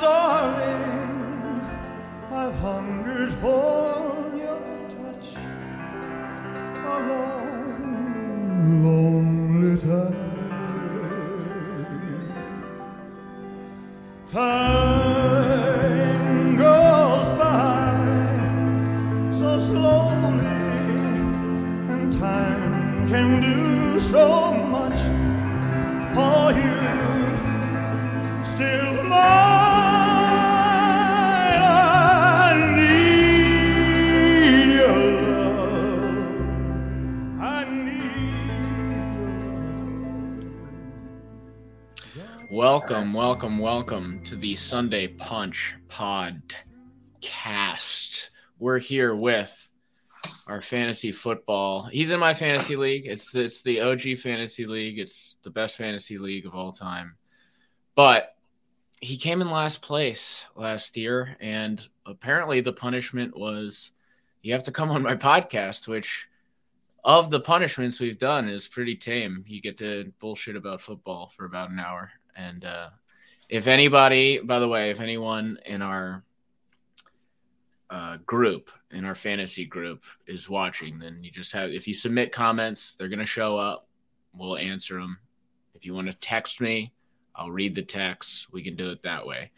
my Welcome, welcome, welcome to the Sunday Punch podcast. We're here with our fantasy football. He's in my fantasy league. It's the, it's the OG fantasy league. It's the best fantasy league of all time. But he came in last place last year, and apparently the punishment was you have to come on my podcast, which of the punishments we've done is pretty tame. You get to bullshit about football for about an hour. And uh, if anybody, by the way, if anyone in our uh, group, in our fantasy group, is watching, then you just have, if you submit comments, they're going to show up. We'll answer them. If you want to text me, I'll read the text. We can do it that way.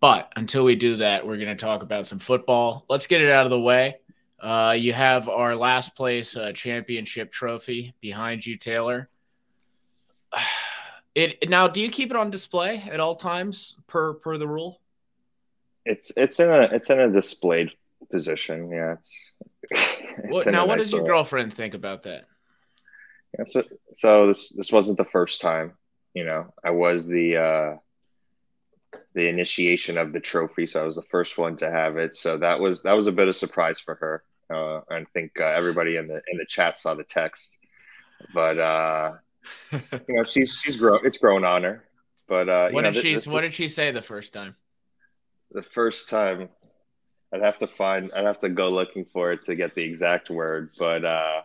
But until we do that, we're going to talk about some football. Let's get it out of the way. Uh, you have our last place uh, championship trophy behind you, Taylor. It now. Do you keep it on display at all times per per the rule? It's it's in a it's in a displayed position. Yeah, it's. it's What, now, what nice does your little- girlfriend think about that? Yeah, so, so this this wasn't the first time. You know, I was the uh, the initiation of the trophy, so I was the first one to have it. So that was that was a bit of surprise for her. Uh, I think uh, everybody in the in the chat saw the text, but uh, you know, she's she's grown. It's grown on her. But uh, you what know, did she this- What did she say the first time? the first time I'd have to find I'd have to go looking for it to get the exact word, but uh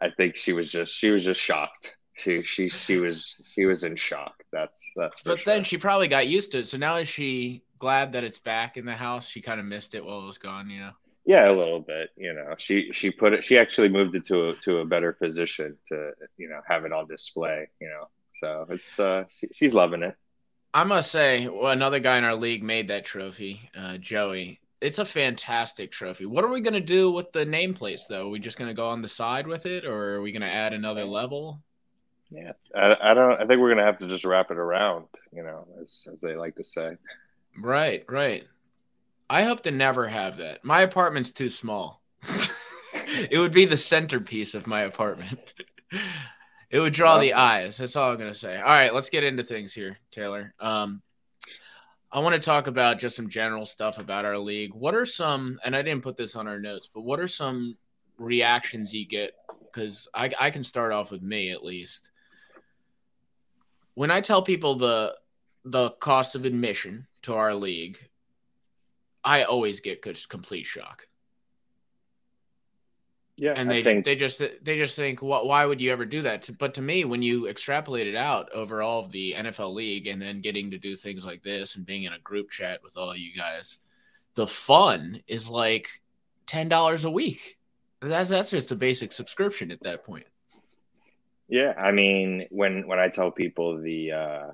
I think she was just she was just shocked. She she she was she was in shock. That's that's But sure. then she probably got used to it. So now is she glad that it's back in the house? She kind of missed it while it was gone. You know. Yeah, a little bit, you know. She she put it she actually moved it to a to a better position to, you know, have it on display, you know. So it's uh she, she's loving it. I must say, well, another guy in our league made that trophy, uh, Joey. It's a fantastic trophy. What are we going to do with the nameplates, though? Are we just going to go on the side with it, or are we going to add another level? Yeah. I, I don't I think we're gonna have to just wrap it around, you know, as as they like to say. Right, right. I hope to never have that. My apartment's too small. it would be the centerpiece of my apartment. it would draw the eyes. That's all I'm gonna say. All right, let's get into things here, Taylor. Um, I want to talk about just some general stuff about our league. What are some, and I didn't put this on our notes, but what are some reactions you get? Because I, I can start off with me at least. When I tell people the the cost of admission to our league, I always get just complete shock. Yeah. and they think they just they just think what why would you ever do that but to me when you extrapolate it out over all of the NFL league and then getting to do things like this and being in a group chat with all you guys the fun is like $10 a week that's that's just a basic subscription at that point Yeah, I mean, when when I tell people the uh,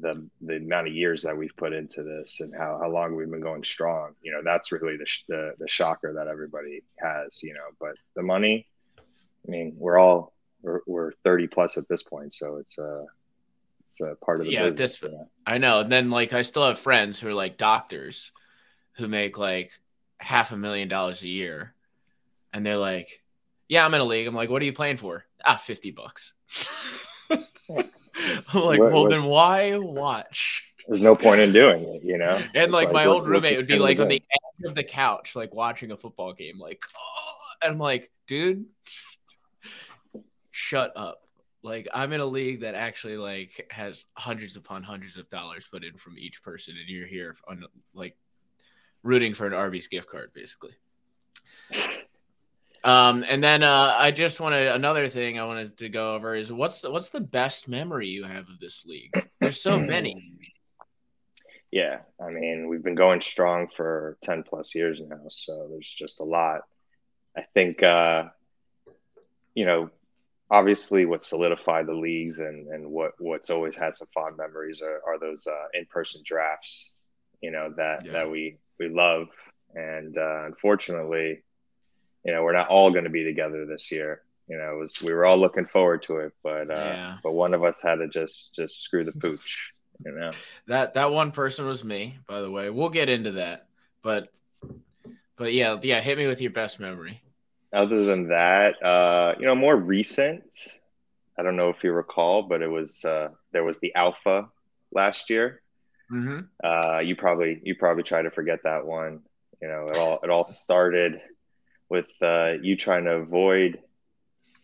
the the amount of years that we've put into this and how, how long we've been going strong, you know, that's really the, sh- the the shocker that everybody has, you know. But the money, I mean, we're all we're, we're thirty plus at this point, so it's a it's a part of the Yeah, business. this- you know? I know. And then like I still have friends who are like doctors who make like half a million dollars a year. And they're like, Yeah, I'm in a league. I'm like, what are you playing for? Ah, 50 bucks. I'm like, What- well what- then why watch? There's no point in doing it, you know. And It's like, my what's- old roommate would be like on the game? edge of the couch, like watching a football game, like, oh, and I'm like, dude, shut up. Like, I'm in a league that actually like has hundreds upon hundreds of dollars put in from each person, and you're here on like rooting for an Arby's gift card, basically. Um, and then uh, I just wanted another thing I wanted to go over is what's the, what's the best memory you have of this league? There's so many. Yeah, I mean, we've been going strong for 10 plus years now, so there's just a lot. I think, uh, you know, obviously what solidified the leagues and, and what, what's always had some fond memories are, are those uh, in-person drafts, you know, that, Yeah. that we, we love. And uh, unfortunately, you know, we're not all going to be together this year. You know, it was, we were all looking forward to it, but, uh, Yeah. but one of us had to just, just screw the pooch, you know? That that one person was me, by the way. We'll get into that, but but yeah, yeah. Hit me with your best memory. other than that, uh, you know, more recent, I don't know if you recall, but it was uh, there was the Alpha last year. Mm-hmm. Uh, you probably you probably try to forget that one. You know, it all it all started with uh, you trying to avoid,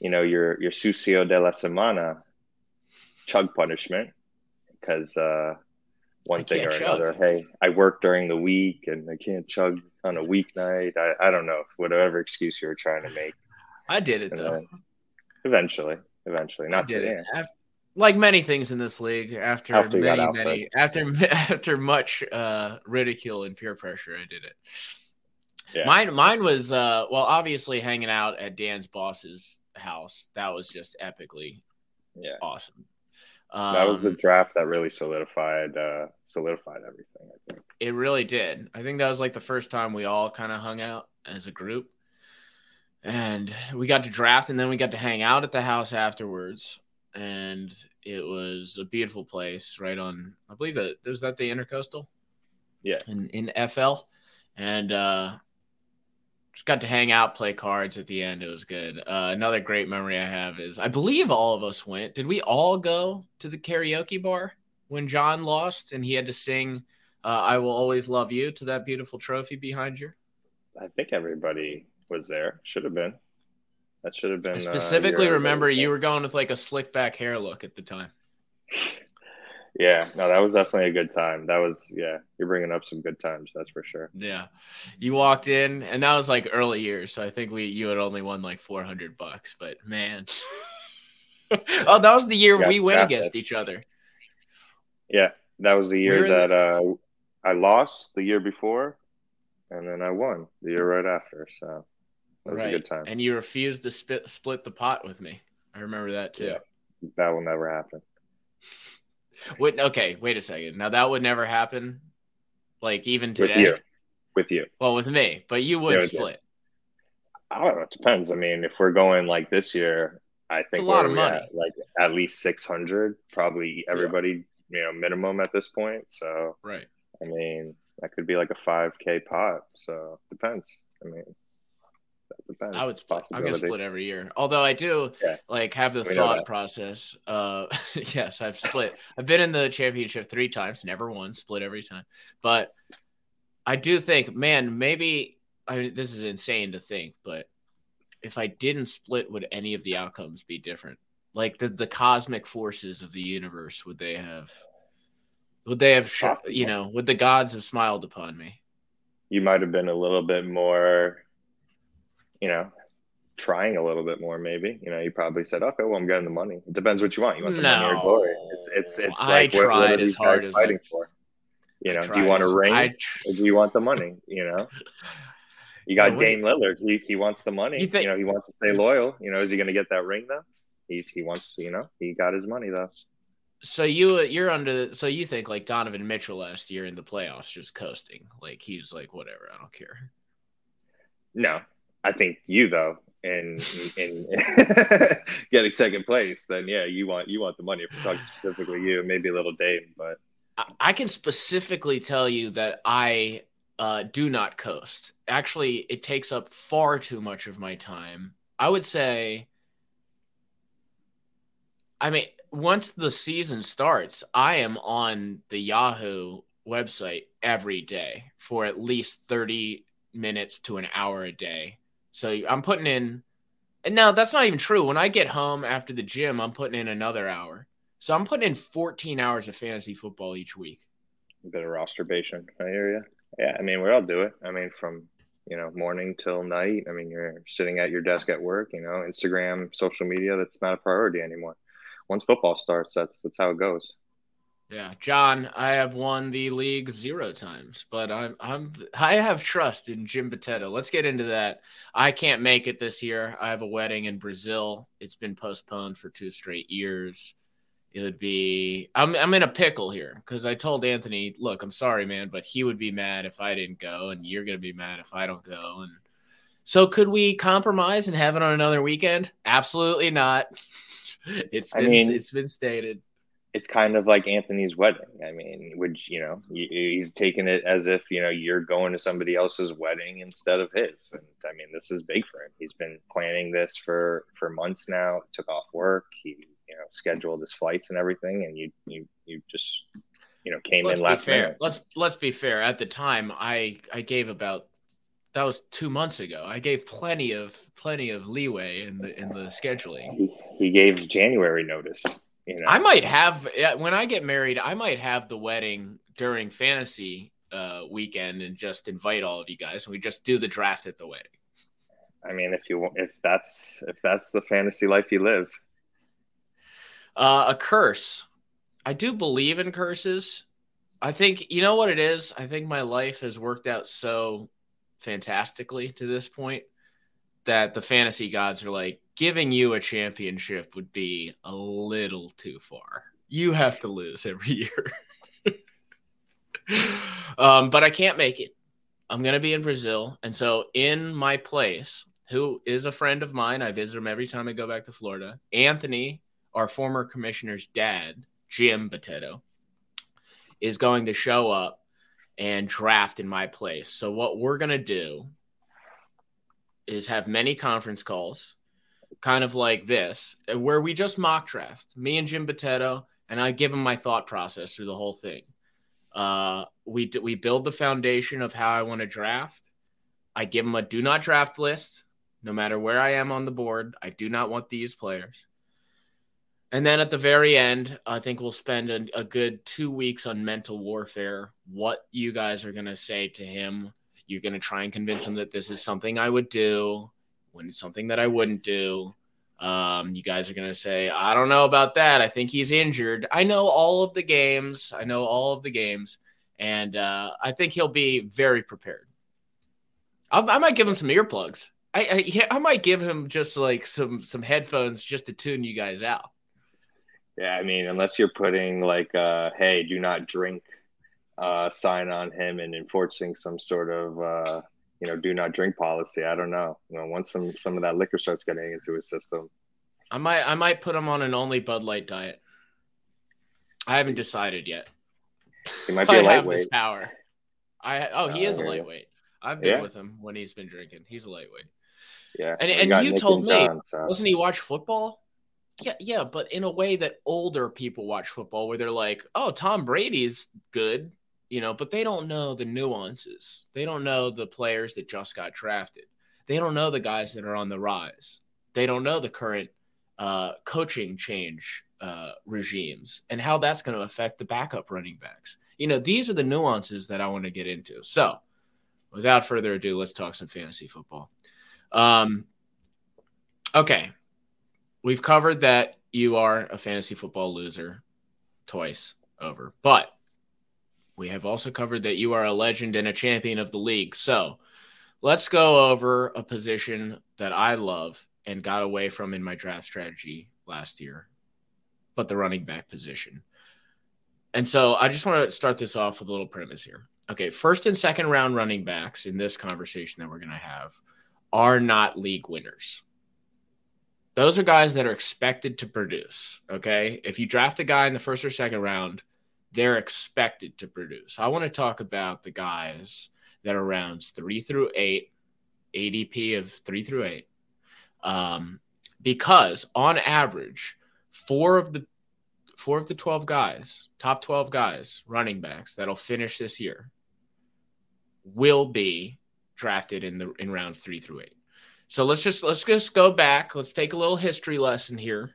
you know, your your sucio de la semana chug punishment because uh, one I thing or chug. another. Hey, I work during the week and I can't chug on a weeknight. I, I don't know whatever excuse you were trying to make. I did it And though. eventually, eventually, I not did today. Like many things in this league, after, After many, many, after after much uh, ridicule and peer pressure, I did it. Yeah. Mine, mine was uh, well, obviously hanging out at Dan's boss's house. That was just epically Yeah, awesome. that was the Um, draft that really solidified uh, solidified everything. I think. It really did. I think that was like the first time we all kind of hung out as a group. And we got to draft and then we got to hang out at the house afterwards. And it was a beautiful place right on, I believe that was that the intercoastal? Yeah. In, in FL. And uh, just got to hang out, play cards at the end. It was good. Uh, another great memory I have is I believe all of us went. Did we all go to the karaoke bar when John lost and he had to sing uh, I will always love you to that beautiful trophy behind you. I think everybody was there. Should have been. That should have been. I uh, specifically your- remember you were going with like a slick back hair look at the time. Yeah, no, that was definitely a good time. That was yeah. You're bringing up some good times. That's for sure. Yeah, you walked in, and that was like early years, so I think we you had only won like four hundred bucks. But man, oh, that was the year Yeah, we went against each other. Yeah, that was the year in that uh, I lost the year before, and then I won the year right after. So that was a good time. and you refused to spit, split the pot with me. I remember that too. Yeah. That will never happen. Wait, okay, wait a second. Now that would never happen. Like even today. With you. With you. Well, with me, but you would Yeah, split. I don't know. It depends. I mean, if we're going like this year, I think a lot of money. At, like at least six hundred, probably everybody, you know, minimum at this point. So Right. I mean, that could be like a five k pot. So depends. I mean. I would split. I'm gonna split every year. Although I do Yeah. like have the We thought process. Uh, yes, I've split. I've been in the championship three times, never won. Split every time, but I do think, man, maybe I mean, this is insane to think, but if I didn't split, would any of the outcomes be different? Like the the cosmic forces of the universe, would they have? Would they have? Possible. You know, would the gods have smiled upon me? You might have been a little bit more, you know, trying a little bit more. Maybe you know, you probably said, "Okay, well, I'm getting the money." It depends what you want. You want the money or No. glory? It's it's it's I like what, what are as hard as I- fighting for? You know, do you want a ring? Tr- Or do you want the money? You know, you got what Dame Lillard. He he wants the money. You think- you know, he wants to stay loyal. You know, is he going to get that ring though? He's he wants. to. You know, he got his money though. So you you're under so you think like Donovan Mitchell last year in the playoffs just coasting like he's like whatever I don't care. No, I think you though, in in getting second place, then yeah, you want you want the money. If we're talking specifically you, maybe a little Dame, but I, I can specifically tell you that I uh, do not coast. Actually, it takes up far too much of my time. I would say. I mean, once the season starts, I am on the Yahoo website every day for at least 30 minutes to an hour a day. So I'm putting in, and now that's not even true. When I get home after the gym, I'm putting in another hour. So I'm putting in 14 hours of fantasy football each week. a bit of rosterbation. I hear you. Yeah, I mean, we all do it. I mean, from you know morning till night. I mean, you're sitting at your desk at work. You know, Instagram, social media. That's not a priority anymore. Once football starts, that's that's how it goes. Yeah, John, I have won the league zero times, but I'm I'm I have trust in Jim Potato. Let's get into that. I can't make it this year. I have a wedding in Brazil. It's been postponed for two straight years. It would be I'm I'm in a pickle here because I told Anthony, look, I'm sorry, man, but he would be mad if I didn't go, and you're gonna be mad if I don't go. And so could we compromise and have it on another weekend? Absolutely not. It's I been mean- it's been stated. It's kind of like Anthony's wedding. I mean, which you know, he's taking it as if you know you're going to somebody else's wedding instead of his. And I mean, this is big for him. He's been planning this for for months now. Took off work. He you know scheduled his flights and everything, and you you you just you know came let's in last fair. minute. Let's let's be fair. At the time, I I gave about that was two months ago. I gave plenty of plenty of leeway in the in the scheduling. He, he gave January notice. You know, I might have when I get married. I might have the wedding during fantasy uh, weekend and just invite all of you guys, and we just do the draft at the wedding. I mean, if you if that's if that's the fantasy life you live, Uh, a curse. I do believe in curses. I think you know what it is. I think my life has worked out so fantastically to this point that the fantasy gods are like giving you a championship would be a little too far. You have to lose every year. um, but I can't make it. I'm going to be in Brazil. And so, in my place, who is a friend of mine, I visit him every time I go back to Florida, Anthony, our former commissioner's dad, Jim Potato, is going to show up and draft in my place. So, what we're going to do is have many conference calls, kind of like this, where we just mock draft, me and Jim Potato, and I give him my thought process through the whole thing. Uh, we d- we build the foundation of how I want to draft. I give him a do not draft list, no matter where I am on the board. I do not want these players. And then at the very end, I think we'll spend a, a good two weeks on mental warfare. What you guys are going to say to him. You're going to try and convince him that this is something I would do when it's something that I wouldn't do. Um, you guys are going to say, I don't know about that. I think he's injured. I know all of the games. I know all of the games. And uh, I think he'll be very prepared. I, I might give him some earplugs. I, I, yeah, I might give him just like some some headphones just to tune you guys out. Yeah, I mean, unless you're putting like, uh, "Hey, do not drink," uh, sign on him and enforcing some sort of, uh, you know, do not drink policy. I don't know. You know, once some some of that liquor starts getting into his system, I might I might put him on an only Bud Light diet. I haven't decided yet. he might be a a have this lightweight. power. I oh he is a you lightweight. I've been Yeah. with him when he's been drinking. He's a lightweight. Yeah, And- we and you Nick told and me- John, so- Doesn't he watch football? Yeah, yeah, but in a way that older people watch football, where they're like, "Oh, Tom Brady's good," you know, but they don't know the nuances. They don't know the players that just got drafted. They don't know the guys that are on the rise. They don't know the current uh, coaching change uh, regimes and how that's going to affect the backup running backs. You know, these are the nuances that I want to get into. So, without further ado, let's talk some fantasy football. Um, okay, we've covered that you are a fantasy football loser twice over, but we have also covered that you are a legend and a champion of the league. So let's go over a position that I love and got away from in my draft strategy last year, but the running back position. And so I just want to start this off with a little premise here. Okay, first and second round running backs in this conversation that we're going to have are not league winners. Those are guys that are expected to produce. Okay. If you draft a guy in the first or second round, they're expected to produce. I want to talk about the guys that are rounds three through eight, ADP of three through eight. Um, because on average, four of the four of the 12 guys, top 12 guys, running backs that'll finish this year will be drafted in the in rounds three through eight. So let's just let's just go back. Let's take a little history lesson here.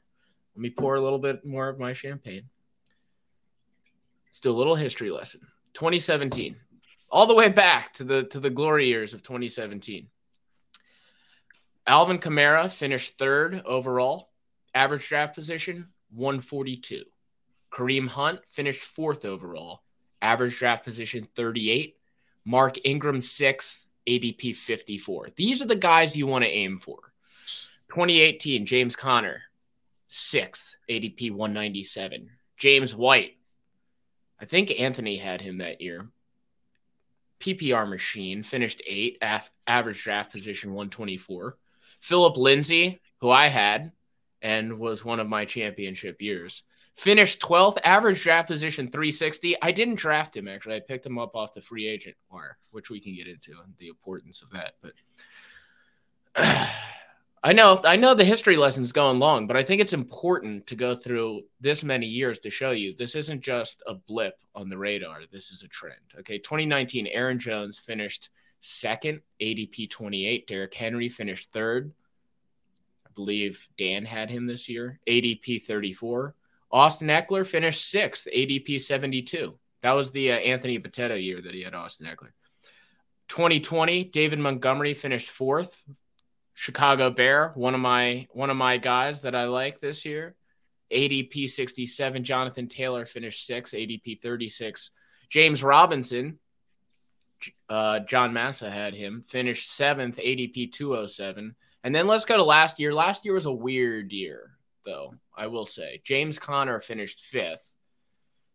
Let me pour a little bit more of my champagne. Let's do a little history lesson. 2017, all the way back to the to the glory years of 2017. Alvin Kamara finished third overall, average draft position 142. Kareem Hunt finished fourth overall, average draft position 38. Mark Ingram, sixth, ADP 54. These are the guys you want to aim for. 2018, James Conner, sixth, ADP 197. James White, I think Anthony had him that year. PPR machine finished eight, average draft position 124. Philip Lindsay, who I had and was one of my championship years, finished 12th, average draft position 360. I didn't draft him actually. I picked him up off the free agent wire, which we can get into and the importance of that. But I know I know the history lesson's going long, but I think it's important to go through this many years to show you this isn't just a blip on the radar. This is a trend. Okay, 2019, Aaron Jones finished second, ADP 28. Derrick Henry finished third. I believe Dan had him this year, ADP 34. Austin Ekeler finished sixth, ADP 72. That was the uh, Anthony Potato year that he had Austin Ekeler. 2020, David Montgomery finished fourth. Chicago Bear, one of my one of my guys that I like this year. ADP 67. Jonathan Taylor finished sixth, ADP 36. James Robinson, uh, John Massa had him, finished seventh, ADP 207. And then let's go to last year. Last year was a weird year though, I will say. James Conner finished fifth.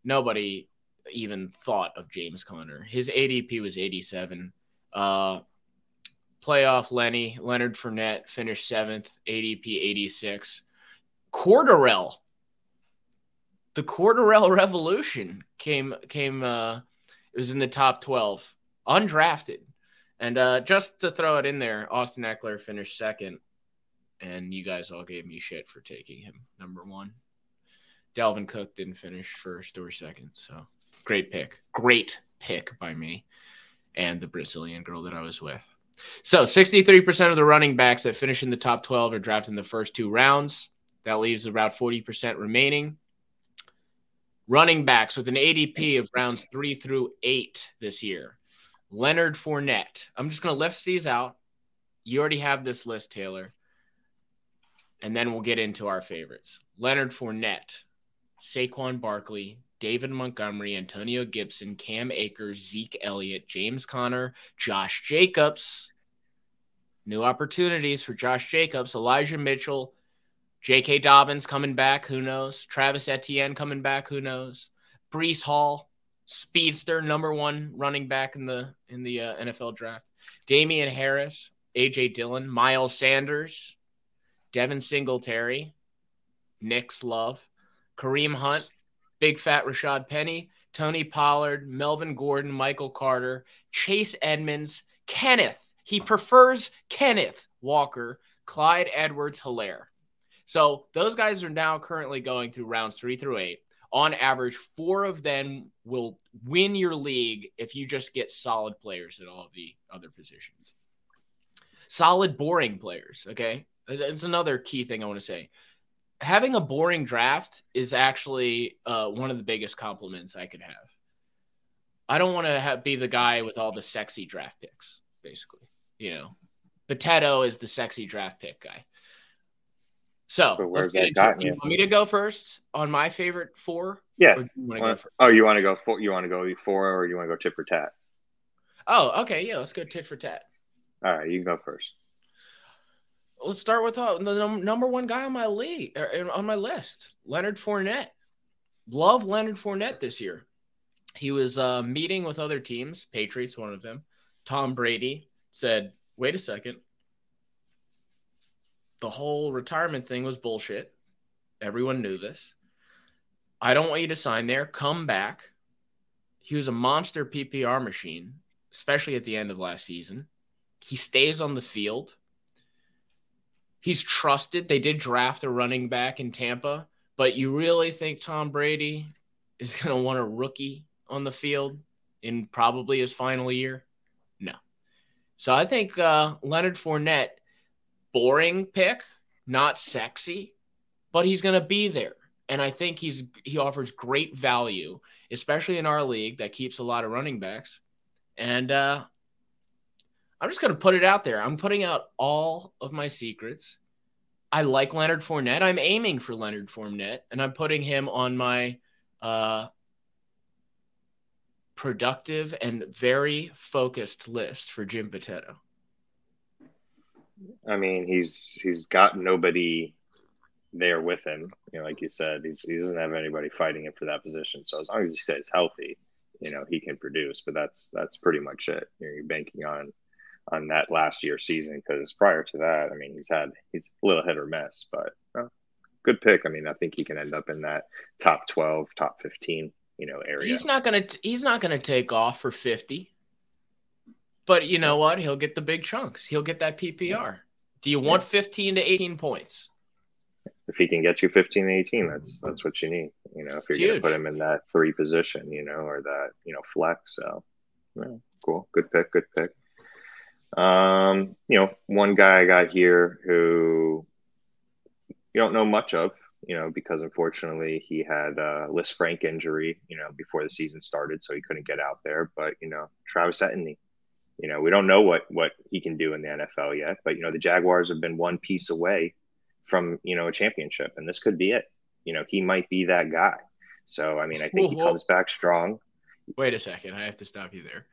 Nobody even thought of James Conner. His ADP was 87. Uh, playoff Lenny, Leonard Fournette finished seventh, ADP 86. Cordarrelle, the Cordarrelle revolution came came uh it was in the top 12 undrafted and uh just to throw it in there austin Ekeler finished second and you guys all gave me shit for taking him number one. Dalvin Cook didn't finish first or second, so great pick, great pick by me and the Brazilian girl that I was with. So 63% of the running backs that finish in the top 12 are drafted in the first two rounds. That leaves about 40% remaining. Running backs with an ADP of rounds three through eight this year. Leonard Fournette. I'm just going to list these out. You already have this list, Taylor and then we'll get into our favorites. Leonard Fournette, Saquon Barkley, David Montgomery, Antonio Gibson, Cam Akers, Zeke Elliott, James Conner, Josh Jacobs. New opportunities for Josh Jacobs, Elijah Mitchell, J.K. Dobbins coming back, who knows? Travis Etienne coming back, who knows? Breece Hall, speedster, number one running back in the in the uh, NFL draft. Damien Harris, A.J. Dillon, Miles Sanders, Devin Singletary, Nick's love, Kareem Hunt, Big Fat Rashad Penny, Tony Pollard, Melvin Gordon, Michael Carter, Chase Edmonds, Kenneth. He prefers Kenneth Walker, Clyde Edwards Helaire. So those guys are now currently going through rounds three through eight. On average, four of them will win your league if you just get solid players at all of the other positions. Solid, boring players. Okay. It's another key thing I want to say. Having a boring draft is actually uh, one of the biggest compliments I could have. I don't want to be the guy with all the sexy draft picks, basically. You know, Potato is the sexy draft pick guy. So, let's get into it. Do you want me to go first on my favorite four? Yeah. You oh, you want to go four? You want to go four, or you want to go tit for tat? Oh, okay. Yeah, let's go tit for tat. All right, you can go first let's start with uh, the num- number one guy on my league er, on my list, Leonard Fournette. Love Leonard Fournette this year. He was uh, meeting with other teams, Patriots, one of them. Tom Brady said, "Wait a second, the whole retirement thing was bullshit. Everyone knew this. I don't want you to sign there. Come back." He was a monster PPR machine, especially at the end of last season. He stays on the field he's trusted. They did draft a running back in Tampa, but you really think Tom Brady is going to want a rookie on the field in probably his final year? No. So I think uh, Leonard Fournette, boring pick, not sexy, but he's going to be there. And I think he's he offers great value, especially in our league that keeps a lot of running backs. And uh, I'm just going to put it out there. I'm putting out all of my secrets. I like Leonard Fournette. I'm aiming for Leonard Fournette, and I'm putting him on my uh, productive and very focused list for Jim Potato. I mean, he's he's got nobody there with him. You know, like you said, he's, he doesn't have anybody fighting him for that position. So as long as he stays healthy, you know, he can produce. But that's that's pretty much it. You know, you're banking on on that last year season because prior to that, I mean, he's had he's a little hit or miss, but uh, good pick. I mean, I think he can end up in that top twelve, top fifteen, you know, area. He's not gonna he's not gonna take off for fifty. But you know what? He'll get the big chunks. He'll get that PPR. Do you want 15 to 18 points? if he can get you 15 18 that's that's what you need you know if you're going to put him in that three position you know or that you know flex so yeah, cool good pick good pick um you know one guy i got here who you don't know much of you know because unfortunately he had a Lisfranc injury you know before the season started so he couldn't get out there but you know travis etienne you know we don't know what what he can do in the nfl yet but you know the jaguars have been one piece away from you know a championship, and this could be it. You know, he might be that guy. So I mean, I think he comes back strong. Wait a second, I have to stop you there.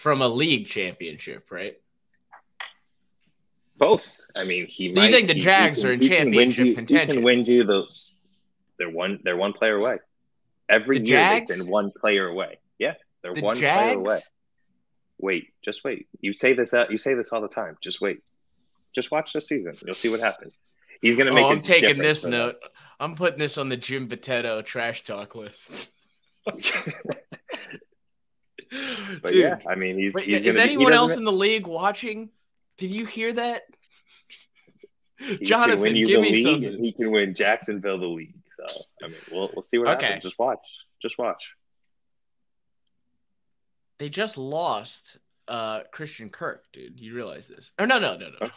From a league championship, right? Both. I mean, he. Do might, you think the he- Jags he can- are in championship you- contention? He can win you the. They're one. They're one player away. Every The year Jags? they've been one player away. Yeah, they're The one player away. Wait, just wait. You say this. out- You say this all the time. Just wait. Just watch the season. You'll see what happens. He's gonna make. Oh, I'm taking this note. I'm putting this on the Jim Potato trash talk list. but Dude, yeah, I mean, he's. wait, he's is gonna be- anyone else in the league watching? Did you hear that? he Jonathan, win you give me league, something. he can win Jacksonville the league. So I mean, we'll we'll see what Okay. happens. Just watch. Just watch. They just lost uh, Christian Kirk, dude. You realize this? Oh no, no, no, no. Oh,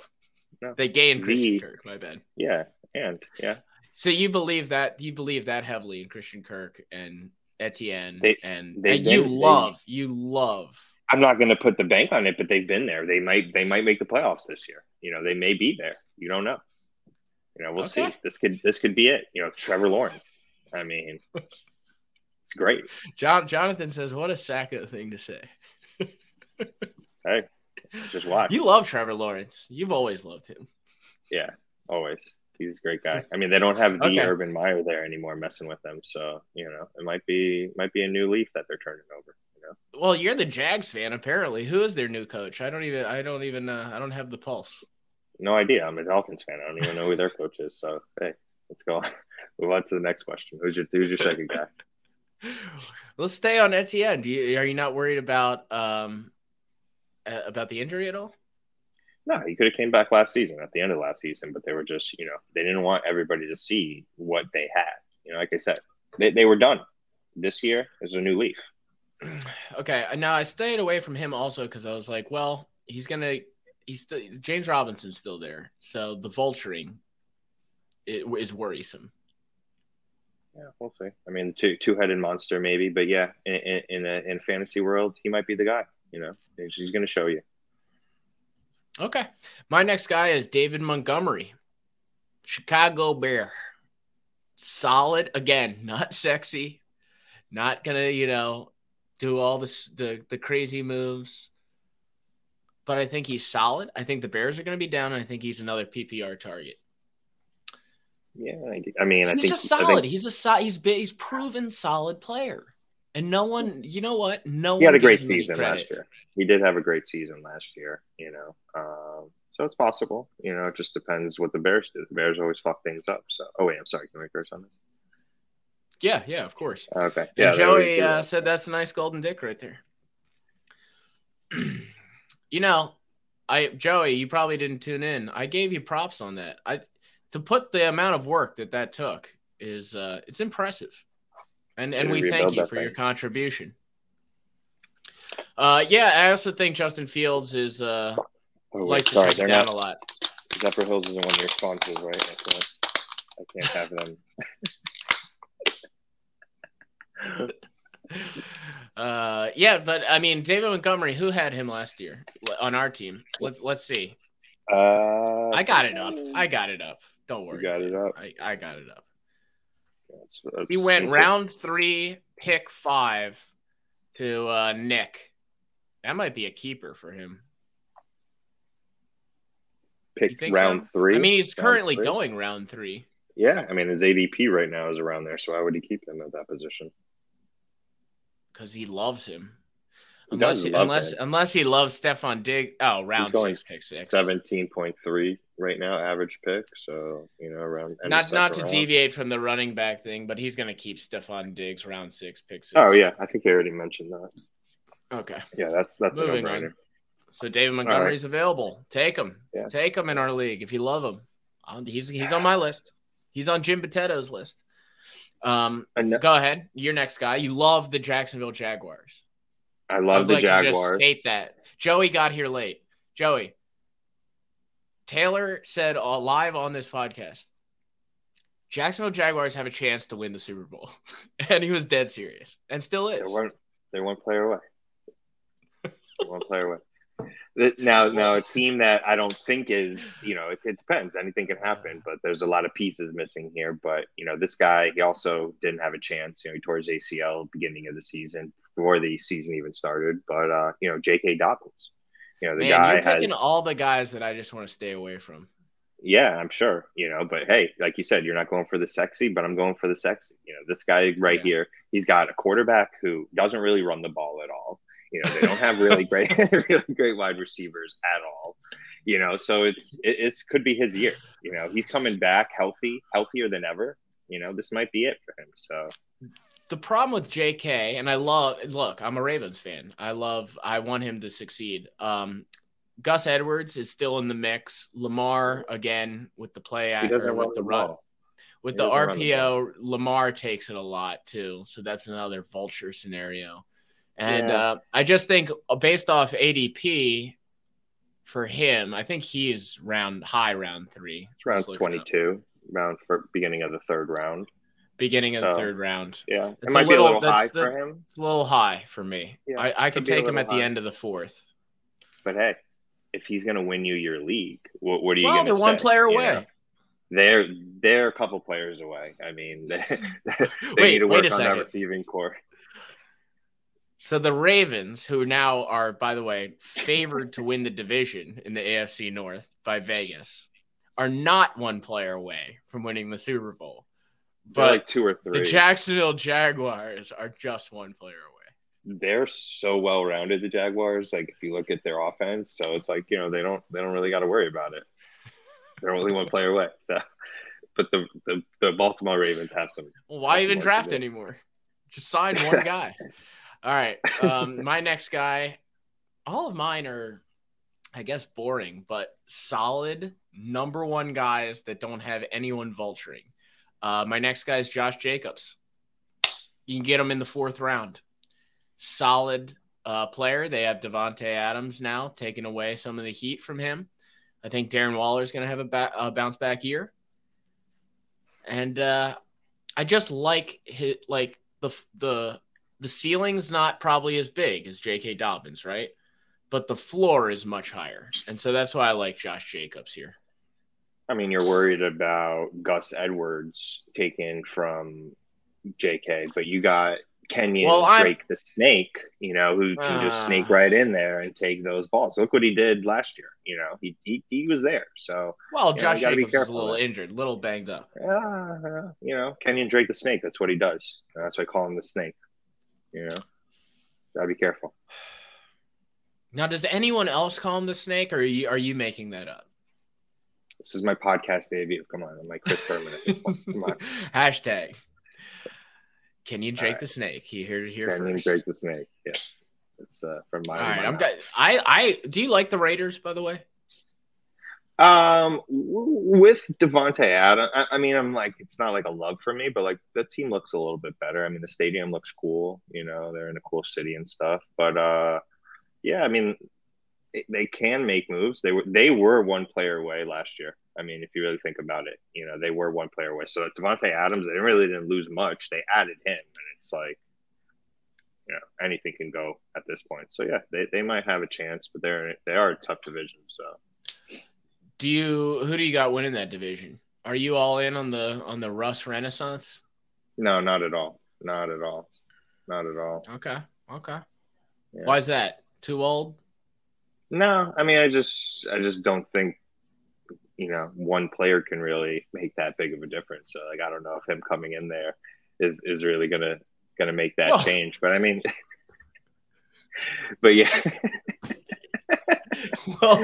no. They gained Christian The- Kirk. My bad. Yeah. And yeah, So you believe that you believe that heavily in Christian Kirk and Etienne They- and, they've and you they- love you love I'm not going to put the bank on it, but they've been there. They might they might make the playoffs this year. You know, they may be there. You don't know. You know, we'll Okay. see. This could this could be it. You know, Trevor Lawrence. I mean, it's great. John Jonathan says what a sack sacco thing to say. Hey, just watch. You love Trevor Lawrence. You've always loved him. Yeah, always. He's a great guy. I mean, they don't have the Okay. Urban Meyer there anymore messing with them, so you know it might be might be a new leaf that they're turning over. You know, Well, you're the Jags fan apparently. Who is their new coach? I don't even I don't even uh, I don't have the pulse. no idea. I'm a Dolphins fan. I don't even know who their coach is. So hey, let's go. On. Move on to the next question. Who's your who's your second guy? Let's stay on Etienne. Do you, are you not worried about um about the injury at all? No, he could have came back last season at the end of last season, but they were just you know they didn't want everybody to see what they had. You know, like I said, they they were done. This year is a new leaf. Okay, uh, now I stayed away from him also because I was like, well, he's gonna, he's still James Robinson's still there, so the vulturing it, is worrisome. Yeah, we'll see. I mean, two two headed monster maybe, but yeah, in in in, a, in fantasy world, he might be the guy. You know, he's, he's going to show you. Okay, my next guy is David Montgomery, Chicago Bear. Solid again, not sexy, not gonna you know do all this the the crazy moves, but I think he's solid. I think the Bears are gonna be down, and I think he's another PPR target. Yeah, I, I mean, I he's think just I solid. think he's a so, he's been, he's proven solid player, and no one, you know what? No he had a great gives him any season last year. He did have a great season last year. You know, um, so it's possible. You know, it just depends what the Bears do. The Bears always fuck things up. So, oh wait, I'm sorry. Can we curse on this? Yeah, yeah, of course. Okay. And Yeah, Joey do uh, said that's a nice golden dick right there. you know, I Joey, you probably didn't tune in. I gave you props on that. I to put the amount of work that that took is uh it's impressive. And and we thank you for your contribution. Uh yeah, I also think Justin Fields is uh Oh, likes to sorry, touch they're down not. a lot. Zephyr Hills isn't one of your sponsors, right? I can't. I can't have them. Uh, yeah, but I mean, David Montgomery, who had him last year on our team? Let's let's see. Uh, I got it up. I got it up. Don't worry. got it up? I, I got it up. That's, that's He went round three, pick five to uh, Nick. That might be a keeper for him. Pick round so? three. I mean, he's currently going round three Yeah, I mean his ADP right now is around there, so why would he keep him at that position? because he loves him. He Unless he, unless him. unless he loves Stefon Dig. Oh, round He's going six, pick six. seventeen point three right now, average pick. So you know around Not not to round. deviate from the running back thing, but he's going to keep Stefon Diggs round six, pick six. Oh yeah, I think I already mentioned that. Okay. Yeah, that's that's a Moving no on. So David right. Montgomery's available. Take him. Yeah. Take him in our league if you love him. He's he's on my list. He's on Jim Potato's list. Um, And go ahead. Your next guy. You love the Jacksonville Jaguars. I love I'd the like to just Jaguars. state that Joey got here late. Joey Taylor said uh, live on this podcast, Jacksonville Jaguars have a chance to win the Super Bowl, and he was dead serious, and still is. They're one, they're one player away. One player away. Now, now a team that I don't think is, you know, it, it depends. Anything can happen, but there's a lot of pieces missing here. But you know, this guy, he also didn't have a chance. You know, he tore his ACL beginning of the season before the season even started. But uh, you know, J.K. Dobbins, you know, the Man, guy you're picking has, all the guys that I just want to stay away from. yeah, I'm sure, you know, but hey, like you said, you're not going for the sexy, but I'm going for the sexy. You know, this guy right Yeah. here, he's got a quarterback who doesn't really run the ball at all. You know, they don't have really great, really great wide receivers at all. You know, so it's it could be his year. You know, he's coming back healthy, healthier than ever. You know, this might be it for him. So the problem with JK, and I love look, I'm a Ravens fan. I love I want him to succeed. Um Gus Edwards is still in the mix. Lamar again with the play he act doesn't or run with the run ball. with He the doesn't the RPO, Lamar takes it a lot too. So that's another vulture scenario. And Yeah. uh, I just think uh, based off ADP for him, I think he's round high round three. It's looking up. 22, round for beginning of the third round. Beginning of the third round. Yeah, It's it a might be a little- little high that's- for him, It's a little high for me. Yeah, I, I could could be a take him little at the end of the fourth. but hey, if he's going to win you your league, what, what are you Well, going to they're one player you away. know? They're they're a couple players away. I mean, they, they Wait, need to work on that receiving core. So the Ravens, who now are, by the way, favored to win the division in the AFC North by Vegas, are not one player away from winning the Super Bowl. But like two or three. the. Jacksonville Jaguars are just one player away. they're so well rounded. The Jaguars, like if you look at their offense, so it's like you know they don't they don't really got to worry about it. They're only one player away. So, but the the, the Baltimore Ravens have some. Well, why even draft anymore? Just sign one guy. All right. Um, my next guy, all of mine are, I guess, boring, but solid number one guys that don't have anyone vulturing. Uh, my next guy is Josh Jacobs. You can get him in the fourth round. Solid uh, player. They have Davante Adams now, taking away some of the heat from him. I think Darren Waller is going to have a, ba- a bounce back year. And uh, I just like like the the the ceiling's not probably as big as J.K. Dobbins, right? But the floor is much higher, and so that's why I like Josh Jacobs here. I mean, you're worried about Gus Edwards taken from J.K., but you got Kenyon Well, I'm- Drake the Snake, you know, who can just Ah. snake right in there and take those balls. Look what he did last year. You know, he he, he was there. So, Well, Josh be Jacobs is a little injured, a little banged up. uh, you know, Kenyon Drake the Snake. That's what he does. That's why I call him the Snake. You know, gotta be careful. Now, does anyone else call him the snake, or are you, are you making that up? This is my podcast debut. Come on, I'm like Chris Berman at this point. Come on, Hashtag. Can you Drake right. the snake? He heard it here Kenyon first. Drake the Snake. Yeah, it's uh, from my. All right, my I'm got. I I do you like the Raiders by the way? Um, with Davante Adams, I, I mean, I'm like, it's not like a love for me, but like the team looks a little bit better. I mean, the stadium looks cool. You know, they're in a cool city and stuff. But uh, yeah, I mean, they can make moves. They were they were one player away last year. I mean, if you really think about it, you know, they were one player away. So Davante Adams, they really didn't lose much. They added him, and it's like. You know, anything can go at this point. So yeah, they, they might have a chance, but they're they are a tough division. So Do you who do you got winning that division? Are you all in on the on the Russ Renaissance? No, not at all. Not at all. Not at all. Okay. Okay. Yeah. Why is that? Too old? No, I mean, I just, I just don't think, you know, one player can really make that big of a difference. So, like, I don't know if him coming in there is is really gonna gonna make that Well- change. But I mean, but yeah, well,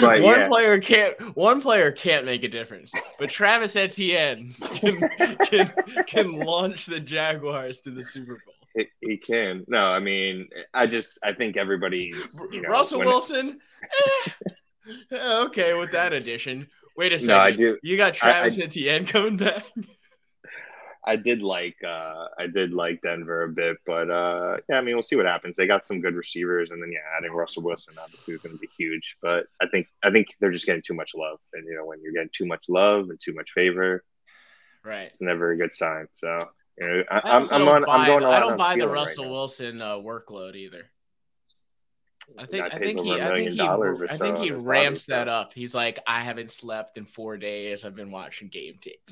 But, one yeah. player can't one player can't make a difference, but Travis Etienne can, can can launch the Jaguars to the Super Bowl. He, he can. No, I mean, I just, I think everybody's, you know, Russell Wilson, eh, okay with that addition. Wait a second, No, I do. you got I- I- Travis Etienne coming back. I did like uh I did like Denver a bit, but uh yeah, I mean we'll see what happens. They got some good receivers and then yeah, adding Russell Wilson obviously is gonna be huge. But I think I think they're just getting too much love. And you know, when you're getting too much love and too much favor, Right. it's never a good sign. So you know, I, I I'm also I'm don't on buy, I'm going the- on don't buy the feeling right Russell. Wilson uh, workload either. I The think guy I think he I think he I think he ramps that up. He's like, I haven't slept in four days. I've been watching game tape.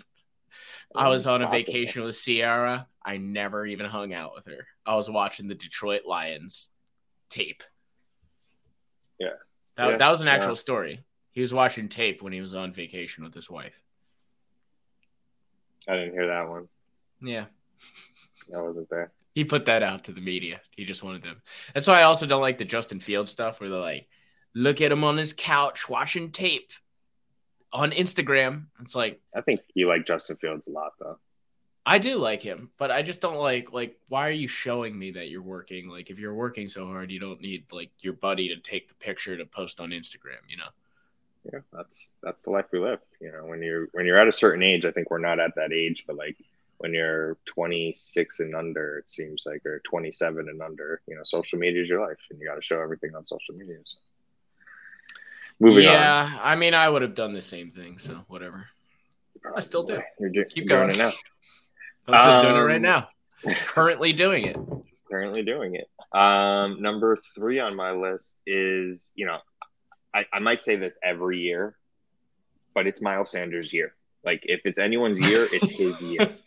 I was on a vacation with Sierra. I never even hung out with her. I was watching the Detroit Lions tape. Yeah. That, Yeah, that was an actual yeah. story. He was watching tape when he was on vacation with his wife. I didn't hear that one. Yeah. I wasn't there. He put that out to the media. He just wanted them. That's why I also don't like the Justin Fields stuff where they're like, look at him on his couch watching tape on Instagram. It's like, I think you like Justin Fields a lot though. I do like him, but I just don't like like why are you showing me that you're working? Like if you're working so hard, you don't need like your buddy to take the picture to post on Instagram, you know? yeah, that's that's the life we live. You know, when you're when you're at a certain age, I think we're not at that age, but like when you're 26 and under, it seems like, or 27 and under, you know, social media is your life, and you got to show everything on social media. So. Moving on. yeah, I mean I would have done the same thing, so whatever. on. I still do. You're, do- Keep you're doing going. it now. I'm doing it right Um, now. Currently doing it. Currently doing it. Um, number three on my list is, you know, I, I might say this every year, but it's Miles Sanders' year. Like if it's anyone's year, it's his year.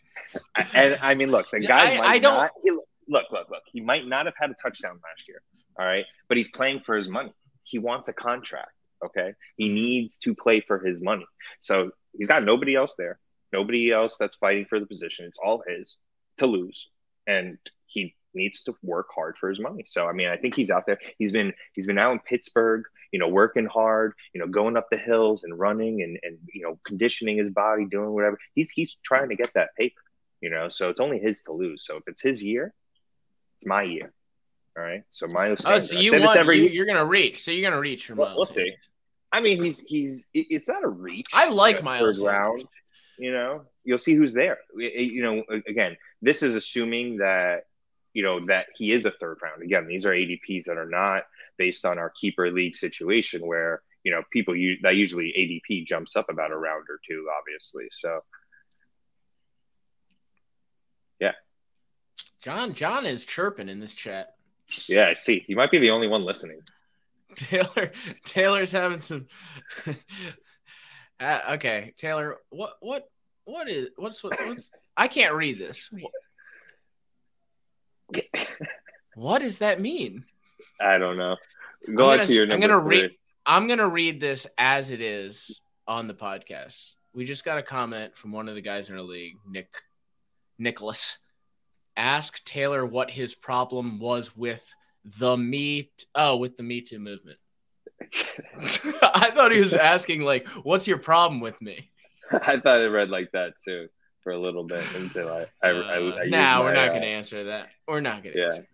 I- and I mean, look, the Yeah, guy I- might I don't- not. He, look, look, look. He might not have had a touchdown last year. All right, but he's playing for his money. He wants a contract. Okay, he needs to play for his money. So he's got nobody else there. Nobody else that's fighting for the position. It's all his to lose, and he needs to work hard for his money. So I mean, I think he's out there. He's been he's been out in Pittsburgh, you know, working hard, you know, going up the hills and running and and you know, conditioning his body, doing whatever. He's he's trying to get that paper, you know. So it's only his to lose. So if it's his year, it's my year. All right. So Miles Oh, so you want, every you, you're gonna reach. So you're gonna reach for Well, Miles. we'll see. I mean, he's he's it's not a reach. I like you know, Miles third round. You know, you'll see who's there. You know, again, this is assuming that you know that he is a third round. Again, these are ADPs that are not based on our keeper league situation where you know people that usually ADP jumps up about a round or two, obviously. So John John is chirping in this chat. yeah, I see. You might be the only one listening. Taylor Taylor's having some. uh, okay, Taylor, what what what is what's what, what's I can't read this. What, what does that mean? I don't know. Go I'm on to your I'm gonna read. I'm gonna read this as it is on the podcast. We just got a comment from one of the guys in our league, Nick Nicholas. Ask Taylor what his problem was with the me. Oh, with the Me Too movement. I thought he was asking like, "What's your problem with me?" I thought it read like that too for a little bit until I I, I, I Uh, used nah, we're not uh, going to answer that. We're not going to yeah. answer.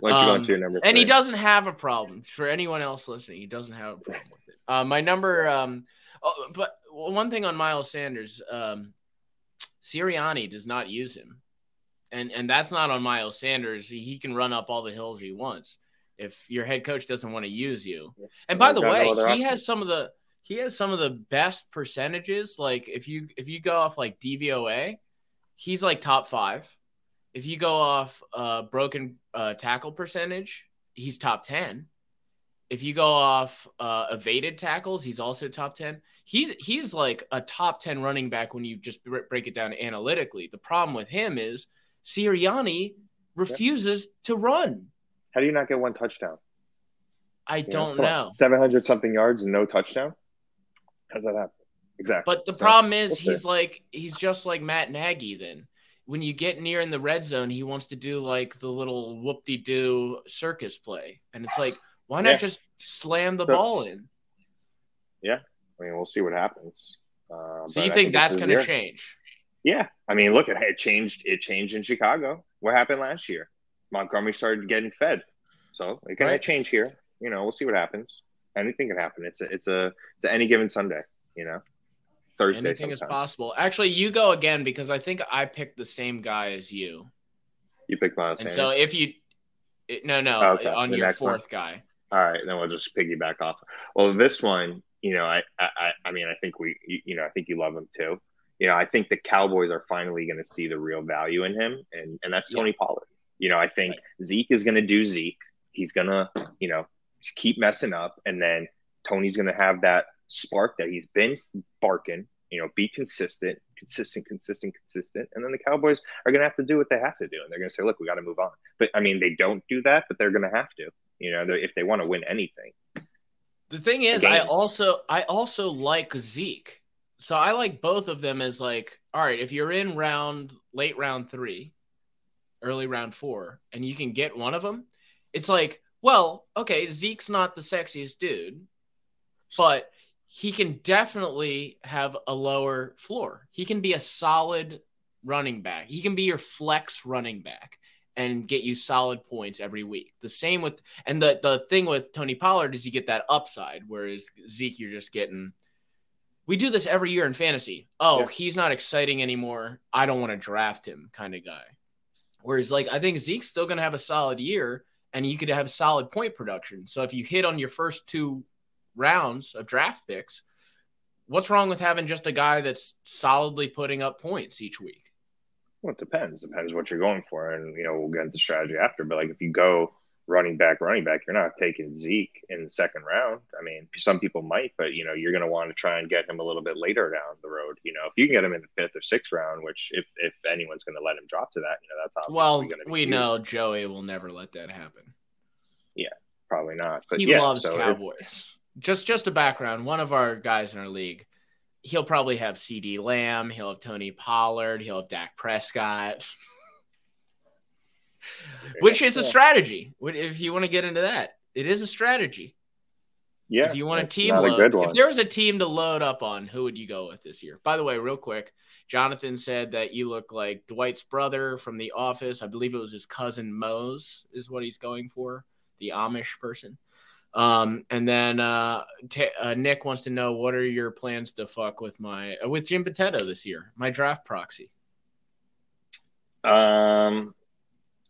Why don't you go Um, on to your number And he doesn't have a problem. For anyone else listening, he doesn't have a problem with it. Uh, my number, um, oh, but one thing on Miles Sanders, um, Sirianni does not use him, and and that's not on Miles Sanders. He, he can run up all the hills he wants. If your head coach doesn't want to use you, and by the no way, he has some of the he has some of the best percentages. Like if you if you go off like DVOA, he's like top five. If you go off uh, broken uh, tackle percentage, he's top ten. If you go off uh, evaded tackles, he's also top ten. He's he's like a top 10 running back when you just break it down analytically. The problem with him is Sirianni refuses to run. How do you not get one touchdown? I You don't know. 700 something yards and no touchdown? How's that happen? Exactly. But the So, problem is he's like he's just like Matt Nagy then. When you get near in the red zone, he wants to do like the little whoop de doo circus play. And it's like, why not Yeah. just slam the So- ball in? I mean, we'll see what happens. Uh, So you I think that's gonna change? Yeah, I mean, look at it changed. It changed in Chicago. What happened last year? Montgomery started getting fed, so it can Right. change here. You know, we'll see what happens. Anything can happen. It's a, it's a, it's a any given Sunday. You know, Thursday. Anything is possible. Actually, you go again because I think I picked the same guy as you. You pick Miles And Sanders. so if you, it- no, no, Okay, on the your next one. fourth guy. All right, then we'll just piggyback off. Well, this one, you know, I, I, I mean, I think we, you, you know, I think you love him too. You know, I think the Cowboys are finally going to see the real value in him, and and that's Tony Pollard. You know, I think Zeke is going to do Zeke. He's going to, you know, just keep messing up, and then Tony's going to have that spark that he's been barking. You know, be consistent, consistent, consistent, consistent, and then the Cowboys are going to have to do what they have to do, and they're going to say, "Look, we got to move on." But I mean, they don't do that, but they're going to have to. You know, if they want to win anything. The thing is, I also I also like Zeke. So I like both of them as like, all right, if you're in round late round three, early round four, and you can get one of them, it's like, well, okay, Zeke's not the sexiest dude, but he can definitely have a lower floor. He can be a solid running back. He can be your flex running back and get you solid points every week. The same with and the the thing with Tony Pollard is you get that upside, whereas Zeke you're just getting. We do this every year in fantasy. Oh, Yeah. he's not exciting anymore. I don't want to draft him, kind of guy. Whereas, like, I think Zeke's still going to have a solid year, and you could have solid point production. So if you hit on your first two rounds of draft picks, what's wrong with having just a guy that's solidly putting up points each week? Well, it depends. Depends what you're going for, and you know we'll get into strategy after. But like if you go running back, running back, you're not taking Zeke in the second round. I mean, some people might, but you know you're going to want to try and get him a little bit later down the road. You know, if you can get him in the fifth or sixth round, which if if anyone's going to let him drop to that, you know that's obviously Well, going to be we you. know Joey will never let that happen. Yeah, probably not. But he yeah, loves so if- Cowboys. Just just a background. One of our guys in our league, he'll probably have CeeDee Lamb. He'll have Tony Pollard. He'll have Dak Prescott. Which is a strategy. If you want to get into that, it is a strategy. yeah, if you want a team load, a if there was a team to load up on, who would you go with this year? By the way, real quick, Jonathan said that you look like Dwight's brother from The Office. I believe it was his cousin Mose is what he's going for, the Amish person. Um, and then uh, Ta uh, Nick wants to know what are your plans to fuck with my uh, with Jim Potato this year, my draft proxy. Um,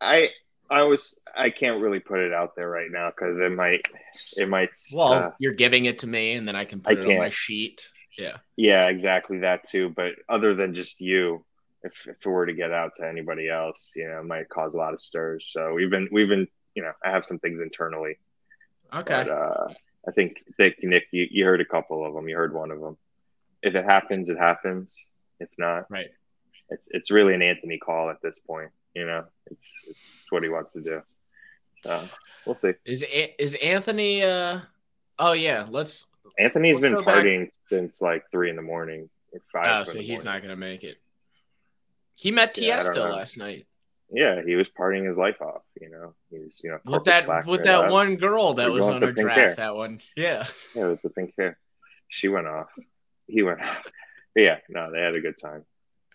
I I was I can't really put it out there right now because it might it might Well, uh, you're giving it to me, and then I can I put it on my sheet. Yeah. yeah exactly that too. But other than just you, if if it were to get out to anybody else, you know, it might cause a lot of stirs. So we've been we've been you know I have some things internally, Okay. but uh, I think Nick Nick you, you heard a couple of them. You heard one of them. If it happens, it happens. If not, right. it's it's really an Anthony call at this point. You know, it's it's, what he wants to do. So we'll see. Is is Anthony? Uh, oh yeah. Let's. Anthony's Let's been go back- partying since like three in the morning, or Oh, five. so he's morning. not gonna make it. He met Yeah, Tiesto last night Yeah, he was partying his life off. You know, he was you know with that with that all one girl that was on our draft. hair. That one. Yeah. Yeah, with the pink hair, she went off. He went off. But yeah, no, they had a good time.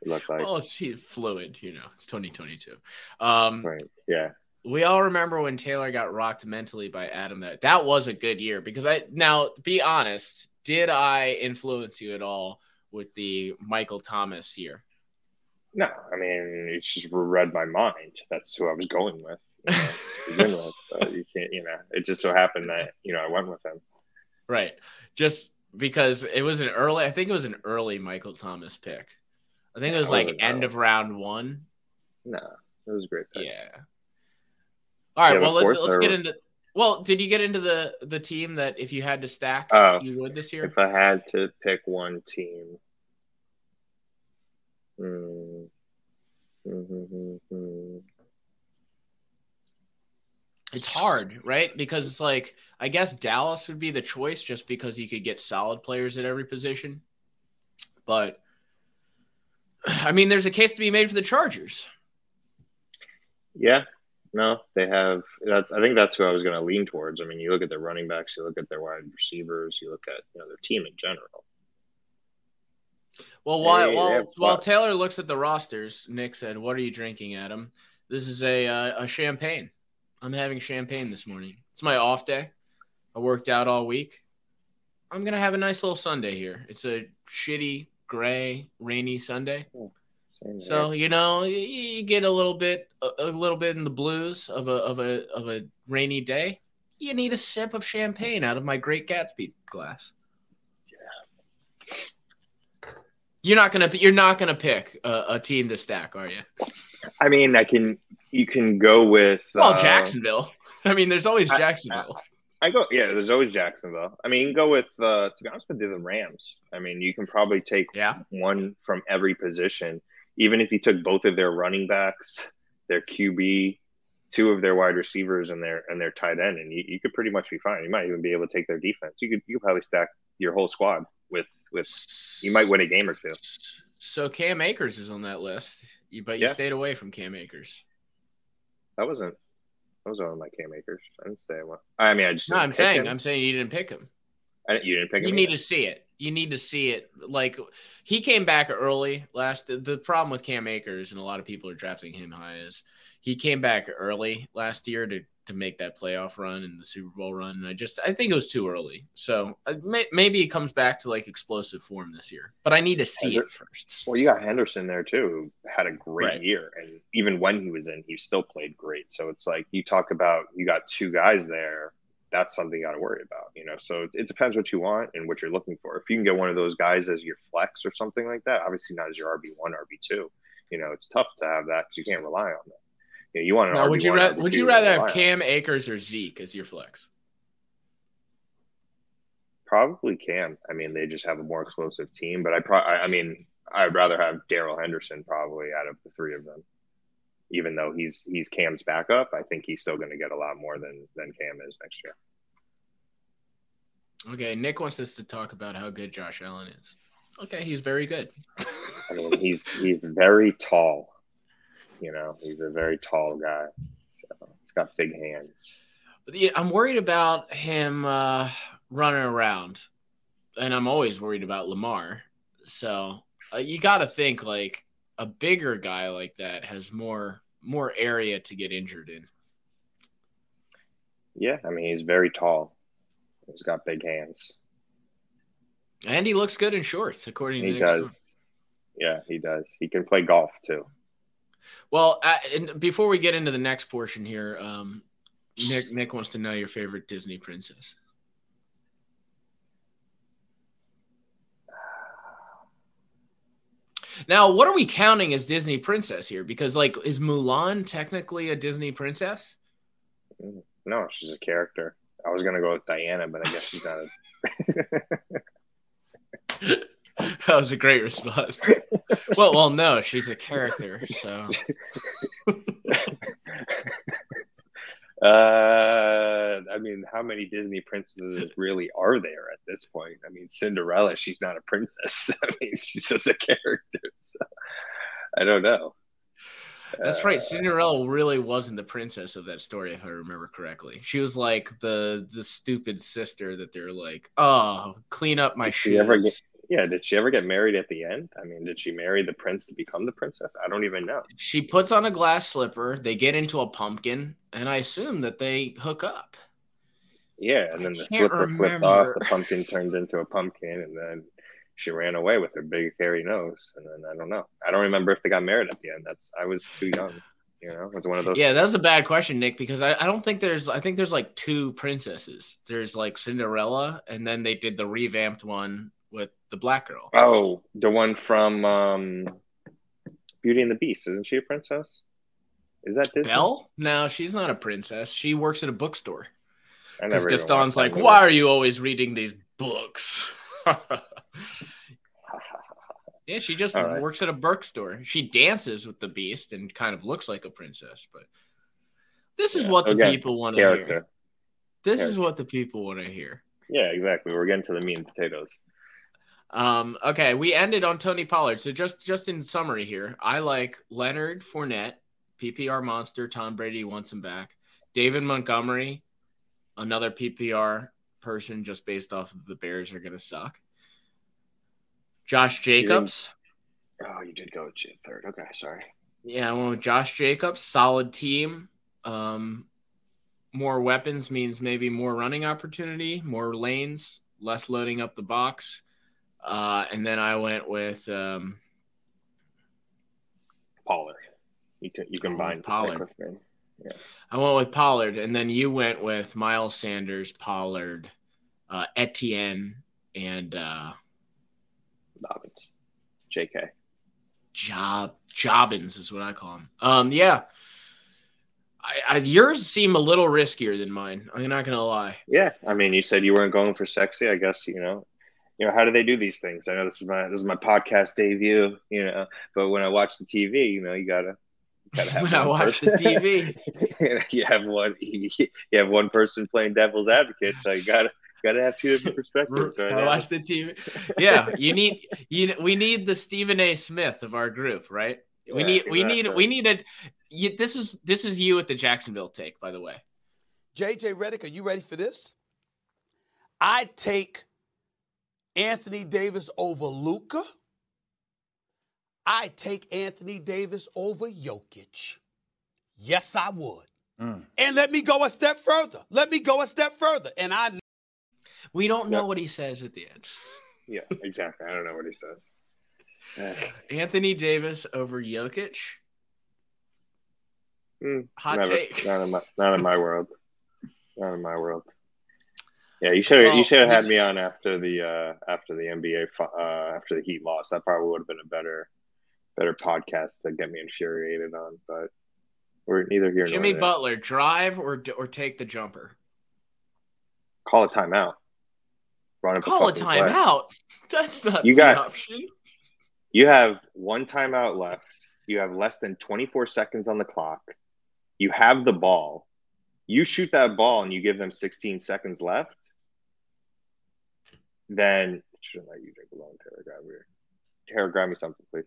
It looked like Well, it's fluid. You know, it's 2022. Um, right. Yeah, we all remember when Taylor got rocked mentally by Adam. That that was a good year because I now to be honest, did I influence you at all with the Michael Thomas year? No, I mean, it's just read my mind. That's who I was going with. You know, with. So you can't, you know, it just so happened that you know I went with him. Right. Just because it was an early, I think it was an early Michael Thomas pick. I think it was it like end of round one. No, it was a great pick. Yeah. All right. Well, let's let's get into Well, did you get into the the team that if you had to stack, Oh. you would this year? If I had to pick one team, hmm. Mm-hmm. It's hard, right? Because it's like I guess Dallas would be the choice just because you could get solid players at every position. But I mean, there's a case to be made for the Chargers. Yeah, no, they have. That's. I think that's who I was going to lean towards. I mean, you look at their running backs, you look at their wide receivers, you look at you know their team in general. Well, while They- while, while. Taylor looks at the rosters, Nick said, "What are you drinking, Adam?" This is a uh, a champagne. I'm having champagne this morning. It's my off day. I worked out all week. I'm gonna have a nice little Sunday here. It's a shitty, gray, rainy Sunday. So you know, you, get a little bit, a, little bit in the blues of a of a of a rainy day. You need a sip of champagne out of my Great Gatsby glass. You're not gonna you're not gonna pick a, a team to stack, are you? I mean, I can. You can go with. Well, uh, Jacksonville. I mean, there's always I- Jacksonville. I go. Yeah, there's always Jacksonville. I mean, you can go with. Uh, to be honest with you, the Rams. I mean, you can probably take Yeah. one from every position. Even if you took both of their running backs, their QB, two of their wide receivers, and their and their tight end, and you, you could pretty much be fine. You might even be able to take their defense. You could you could probably stack your whole squad with with. You might win a game or two. So Cam Akers is on that list, you, but you Yeah. stayed away from Cam Akers. That wasn't. That was one of my Cam Akers. I didn't say one. I mean, I just. No, I'm saying, him. I'm saying you didn't pick him. I didn't- you didn't pick him. You need to see it. You need to see it. Like he came back early last. The problem with Cam Akers and a lot of people are drafting him high is he came back early last year to to make that playoff run and the Super Bowl run. And I just I think it was too early. So uh, may, maybe it comes back to like explosive form this year. But I need to see it first. Well, you got Henderson there too, who had a great Right. year, and even when he was in, he still played great. So it's like you talk about you got two guys there. That's something you got to worry about, you know. So it, it depends what you want and what you're looking for. If you can get one of those guys as your flex or something like that, obviously not as your RB one, RB two. You know, it's tough to have that because you can't rely on that. You, know, you want an Now, RB would you ra- would you rather have. Cam Akers or Zeke as your flex? Probably Cam. I mean, they just have a more explosive team, but I pro- I I mean, I'd rather have Darrell Henderson probably out of the three of them. Even though he's he's Cam's backup, I think he's still going to get a lot more than than Cam is next year. Okay, Nick wants us to talk about how good Josh Allen is. Okay, he's very good. I mean, he's he's very tall. You know, he's a very tall guy. So he's got big hands. But yeah, I'm worried about him uh, running around, and I'm always worried about Lamar. So uh, you got to think like a bigger guy like that has more more area to get injured in. Yeah, I mean, he's very tall. He's got big hands. And he looks good in shorts, according to He Stone. does. Yeah, he does. He can play golf too. Well, uh, and before we get into the next portion here, um, Nick Nick wants to know your favorite Disney princess. Now, what are we counting as Disney princess here? Because like, is Mulan technically a Disney princess? No, she's a character. I was gonna go with Diana, but I guess she's not. A... That was a great response. well, well, no, she's a character. So uh, I mean, how many Disney princesses really are there at this point? I mean, Cinderella, she's not a princess. I mean, she's just a character. So I don't know. That's Uh, right. Cinderella really wasn't the princess of that story, if I remember correctly. She was like the the stupid sister that they're like, oh, clean up my Did she shoes. ever get- Yeah, did she ever get married at the end? I mean, did she marry the prince to become the princess? I don't even know. She puts on a glass slipper. They get into a pumpkin, and I assume that they hook up. Yeah, and I then the slipper flipped off, the pumpkin turned into a pumpkin, and then she ran away with her big hairy nose. And then I don't know. I don't remember if they got married at the end. That's I was too young. You know, it was one of those. Yeah, that was a bad question, Nick, because I, I don't think there's I think there's like two princesses. There's like Cinderella, and then they did the revamped one with the black girl. Oh, the one from um, Beauty and the Beast. Isn't she a princess? Is that Disney? Belle? No, she's not a princess. She works at a bookstore. Because Gaston's like, why are you always reading these books? yeah, she just right. works at a bookstore. She dances with the beast and kind of looks like a princess, but this is Yeah, what the again, people want to hear. Character. This is what the people want to hear. Yeah, exactly. We're getting to the meat and potatoes. Um, okay, we ended on Tony Pollard. So just just in summary here, I like Leonard Fournette, PPR monster. Tom Brady wants him back. David Montgomery, another PPR person, just based off of the Bears are going to suck. Josh Jacobs, Oh, you did go third. Okay, sorry. yeah, I went with Josh Jacobs. Solid team. Um, more weapons means maybe more running opportunity, more lanes, less loading up the box. Uh, and then I went with um, Pollard. You can you Oh, combine Pollard. pick with me. I went with Pollard, and then you went with Miles Sanders, Pollard, uh, Etienne, and uh, Dobbins. JK. Job Jobbins is what I call him. Um, yeah, I, I, yours seem a little riskier than mine. I'm not gonna lie. Yeah, I mean, you said you weren't going for sexy. I guess you know, you know, how do they do these things? I know this is my this is my podcast debut, you know, but when I watch the TV, you know, you gotta you gotta have When I one watch the TV. you have one you have one person playing devil's advocate, so you gotta gotta have two different perspectives. Right I now. watch the TV. Yeah, you need you. We need the Stephen A. Smith of our group, right? We Yeah, need we need exactly. we need a. You, this is this is you at the Jacksonville take, by the way. JJ Redick are you ready for this? I take Anthony Davis over Luka. I take Anthony Davis over Jokic. Yes, I would. And let me go a step further. Let me go a step further. And I We don't know Yep. what he says at the end. Yeah, exactly. I don't know what he says. Anthony Davis over Jokic. mm, Hot never. take. Not in my not in my world. Not in my world. Yeah, you should have Well, you should have had me on after the uh after the NBA fi- uh after the Heat loss. That probably would have been a better better podcast to get me infuriated on. But we're neither here nor Jimmy there. Butler, drive or or take the jumper. Call a timeout. Run Call a fucking play. timeout. That's not You the got- option. You have one timeout left. You have less than 24 seconds on the clock. You have the ball. You shoot that ball and you give them 16 seconds left. Then shouldn't let you drink alone, Taylor. Grab. Taylor, grab me something, please.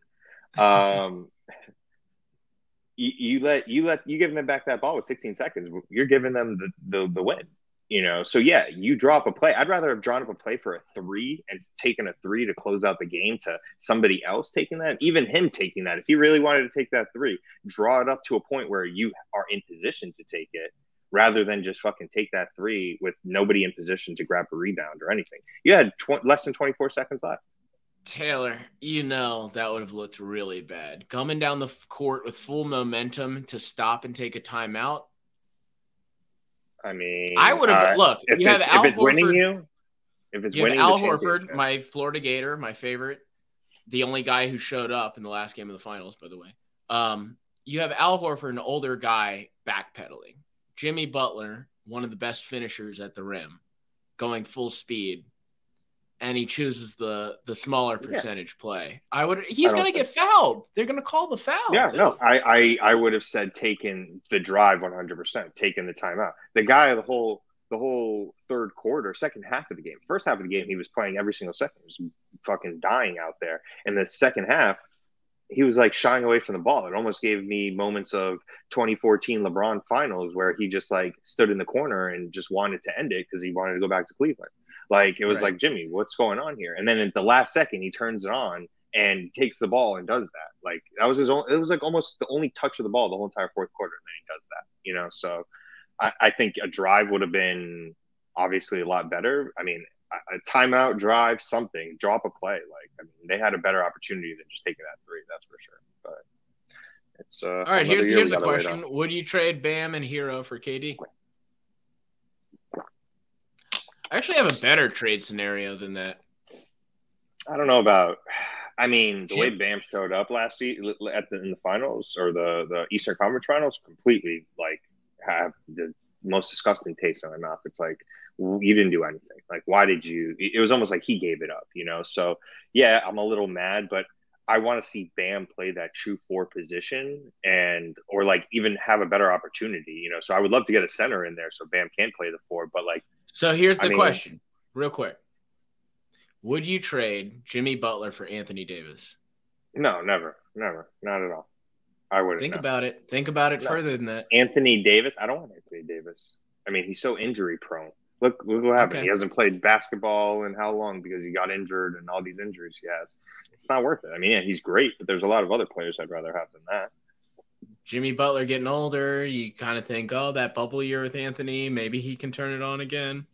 Um, you, you let you let you give them back that ball with 16 seconds. You're giving them the the, the win. You know, so yeah, you drop a play. I'd rather have drawn up a play for a three and taken a three to close out the game to somebody else taking that, even him taking that. If he really wanted to take that three, draw it up to a point where you are in position to take it rather than just fucking take that three with nobody in position to grab a rebound or anything. You had tw- less than 24 seconds left. Taylor, you know that would have looked really bad. Coming down the court with full momentum to stop and take a timeout. I mean, I would have uh, look. if, You have it's, Al if it's winning you, if it's winning Al Horford, my Florida Gator, my favorite, the only guy who showed up in the last game of the finals, by the way. Um, you have Al Horford, an older guy, backpedaling. Jimmy Butler, one of the best finishers at the rim, going full speed, and he chooses the the smaller Yeah. percentage play. I would. He's I gonna get fouled. They're gonna call the foul. Yeah, too. no, I, I, I would have said taking the drive 100%, taking the timeout. The guy, the whole, the whole third quarter, second half of the game, first half of the game, he was playing every single second, he was fucking dying out there. And the second half, he was like shying away from the ball. It almost gave me moments of 2014 LeBron finals where he just like stood in the corner and just wanted to end it because he wanted to go back to Cleveland. Like it was Right. like Jimmy, what's going on here? And then at the last second, he turns it on and takes the ball and does that. Like that was his own. It was like almost the only touch of the ball the whole entire fourth quarter, and then he does that. You know, so I, I think a drive would have been obviously a lot better. I mean, a, timeout, drive, something, drop a play. Like I mean, they had a better opportunity than just taking that three. That's for sure. But it's uh, All right, here's here's a question. Would you trade Bam and Herro for KD? I actually have a better trade scenario than that. I don't know about. I mean, the way Bam showed up last season at the in the finals or the the Eastern Conference Finals, completely like have the most disgusting taste in my mouth. It's like you didn't do anything. Like why did you? It was almost like he gave it up, you know. So yeah, I'm a little mad, but I want to see Bam play that true four position and or like even have a better opportunity, you know. So I would love to get a center in there so Bam can play the four, but like So here's the I mean- question, real quick. Would you trade Jimmy Butler for Anthony Davis? no, never, never, not at all. I wouldn't Think no. about it. Think about it No. further than that. Anthony Davis. I don't want Anthony Davis. I mean, he's so injury prone. Look, look what happened. Okay. He hasn't played basketball in how long because he got injured and all these injuries he has. It's not worth it. I mean, yeah, he's great, but there's a lot of other players I'd rather have than that. Jimmy Butler getting older, you kind of think, oh, that bubble year with Anthony, maybe he can turn it on again.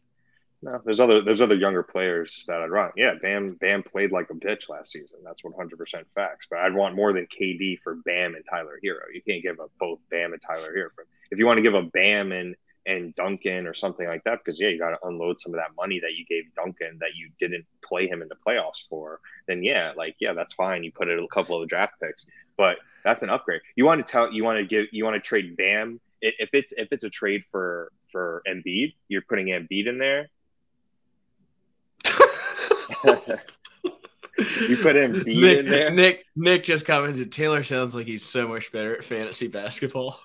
No, there's other there's other younger players that I'd run. Yeah, Bam Bam played like a bitch last season. That's 100 percent facts. But I'd want more than KD for Bam and Tyler Herro. You can't give up both Bam and Tyler Herro. If you want to give up Bam and and Duncan or something like that, because yeah, you got to unload some of that money that you gave Duncan that you didn't play him in the playoffs for. Then yeah, like yeah, that's fine. You put in a couple of draft picks, but that's an upgrade. You want to tell you want to give you want to trade Bam if it's if it's a trade for for Embiid, you're putting Embiid in there. you put Embiid in there. Nick, Nick, Nick just commented. Taylor sounds like he's so much better at fantasy basketball.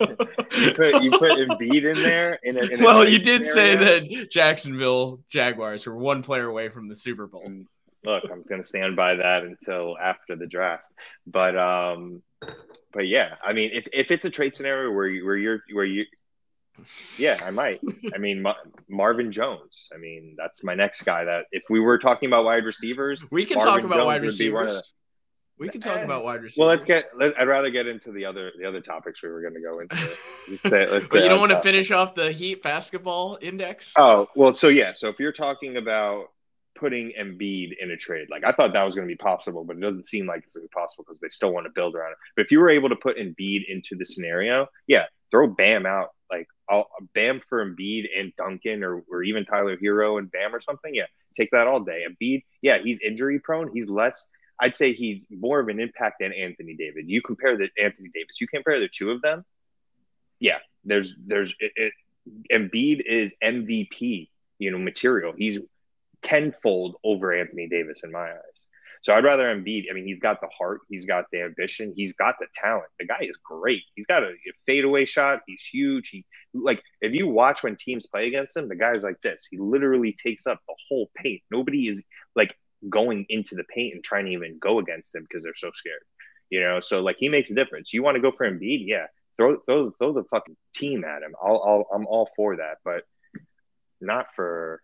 You put you put Embiid in there. In a, in a well, you did say that Jacksonville Jaguars were one player away from the Super Bowl. Mm, Look, I'm going to stand by that until after the draft. But um, but yeah, I mean, if, if it's a trade scenario where you, where you're where you, yeah, I might. I mean, Ma- Marvin Jones. I mean, that's my next guy. That if we were talking about wide receivers, We can Marvin talk about Jones wide would be one of receivers. the- We can talk Eh. about wide receivers. well, let's get. Let, I'd rather get into the other the other topics we were going to go into. Let's say, let's But you don't want to finish off the Heat basketball index? Oh well, so yeah, so if you're talking about putting Embiid in a trade, like I thought that was going to be possible, but it doesn't seem like it's going to be possible because they still want to build around it. But if you were able to put Embiid into the scenario, yeah, throw Bam out, like I'll, Bam for Embiid and Duncan, or or even Tyler Herro and Bam or something. Yeah, take that all day. Embiid, yeah, he's injury prone. He's less. I'd say he's more of an impact than Anthony David. You compare the Anthony Davis, you compare the two of them. Yeah, there's there's it, it Embiid is MVP, you know, material. He's tenfold over Anthony Davis in my eyes. So I'd rather Embiid. I mean, he's got the heart, he's got the ambition, he's got the talent. The guy is great. He's got a, fadeaway shot. He's huge. He like if you watch when teams play against him, the guy's like this. He literally takes up the whole paint. Nobody is like going into the paint and trying to even go against him because they're so scared. You know, so like he makes a difference. You want to go for Embiid, yeah. Throw throw throw the fucking team at him. I'll, I'll I'm all for that, but not for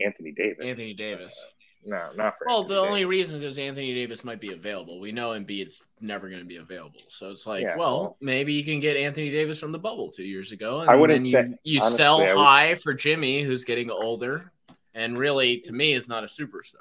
Anthony Davis. Anthony Davis. No, not for. Well, Anthony the Davis. only reason is Anthony Davis might be available. We know Embiid's never going to be available, so it's like, Yeah, well, well- maybe you can get Anthony Davis from the bubble two years ago, and I wouldn't then say- you, you honestly, sell would- high for Jimmy, who's getting older, and really, to me, is not a superstar.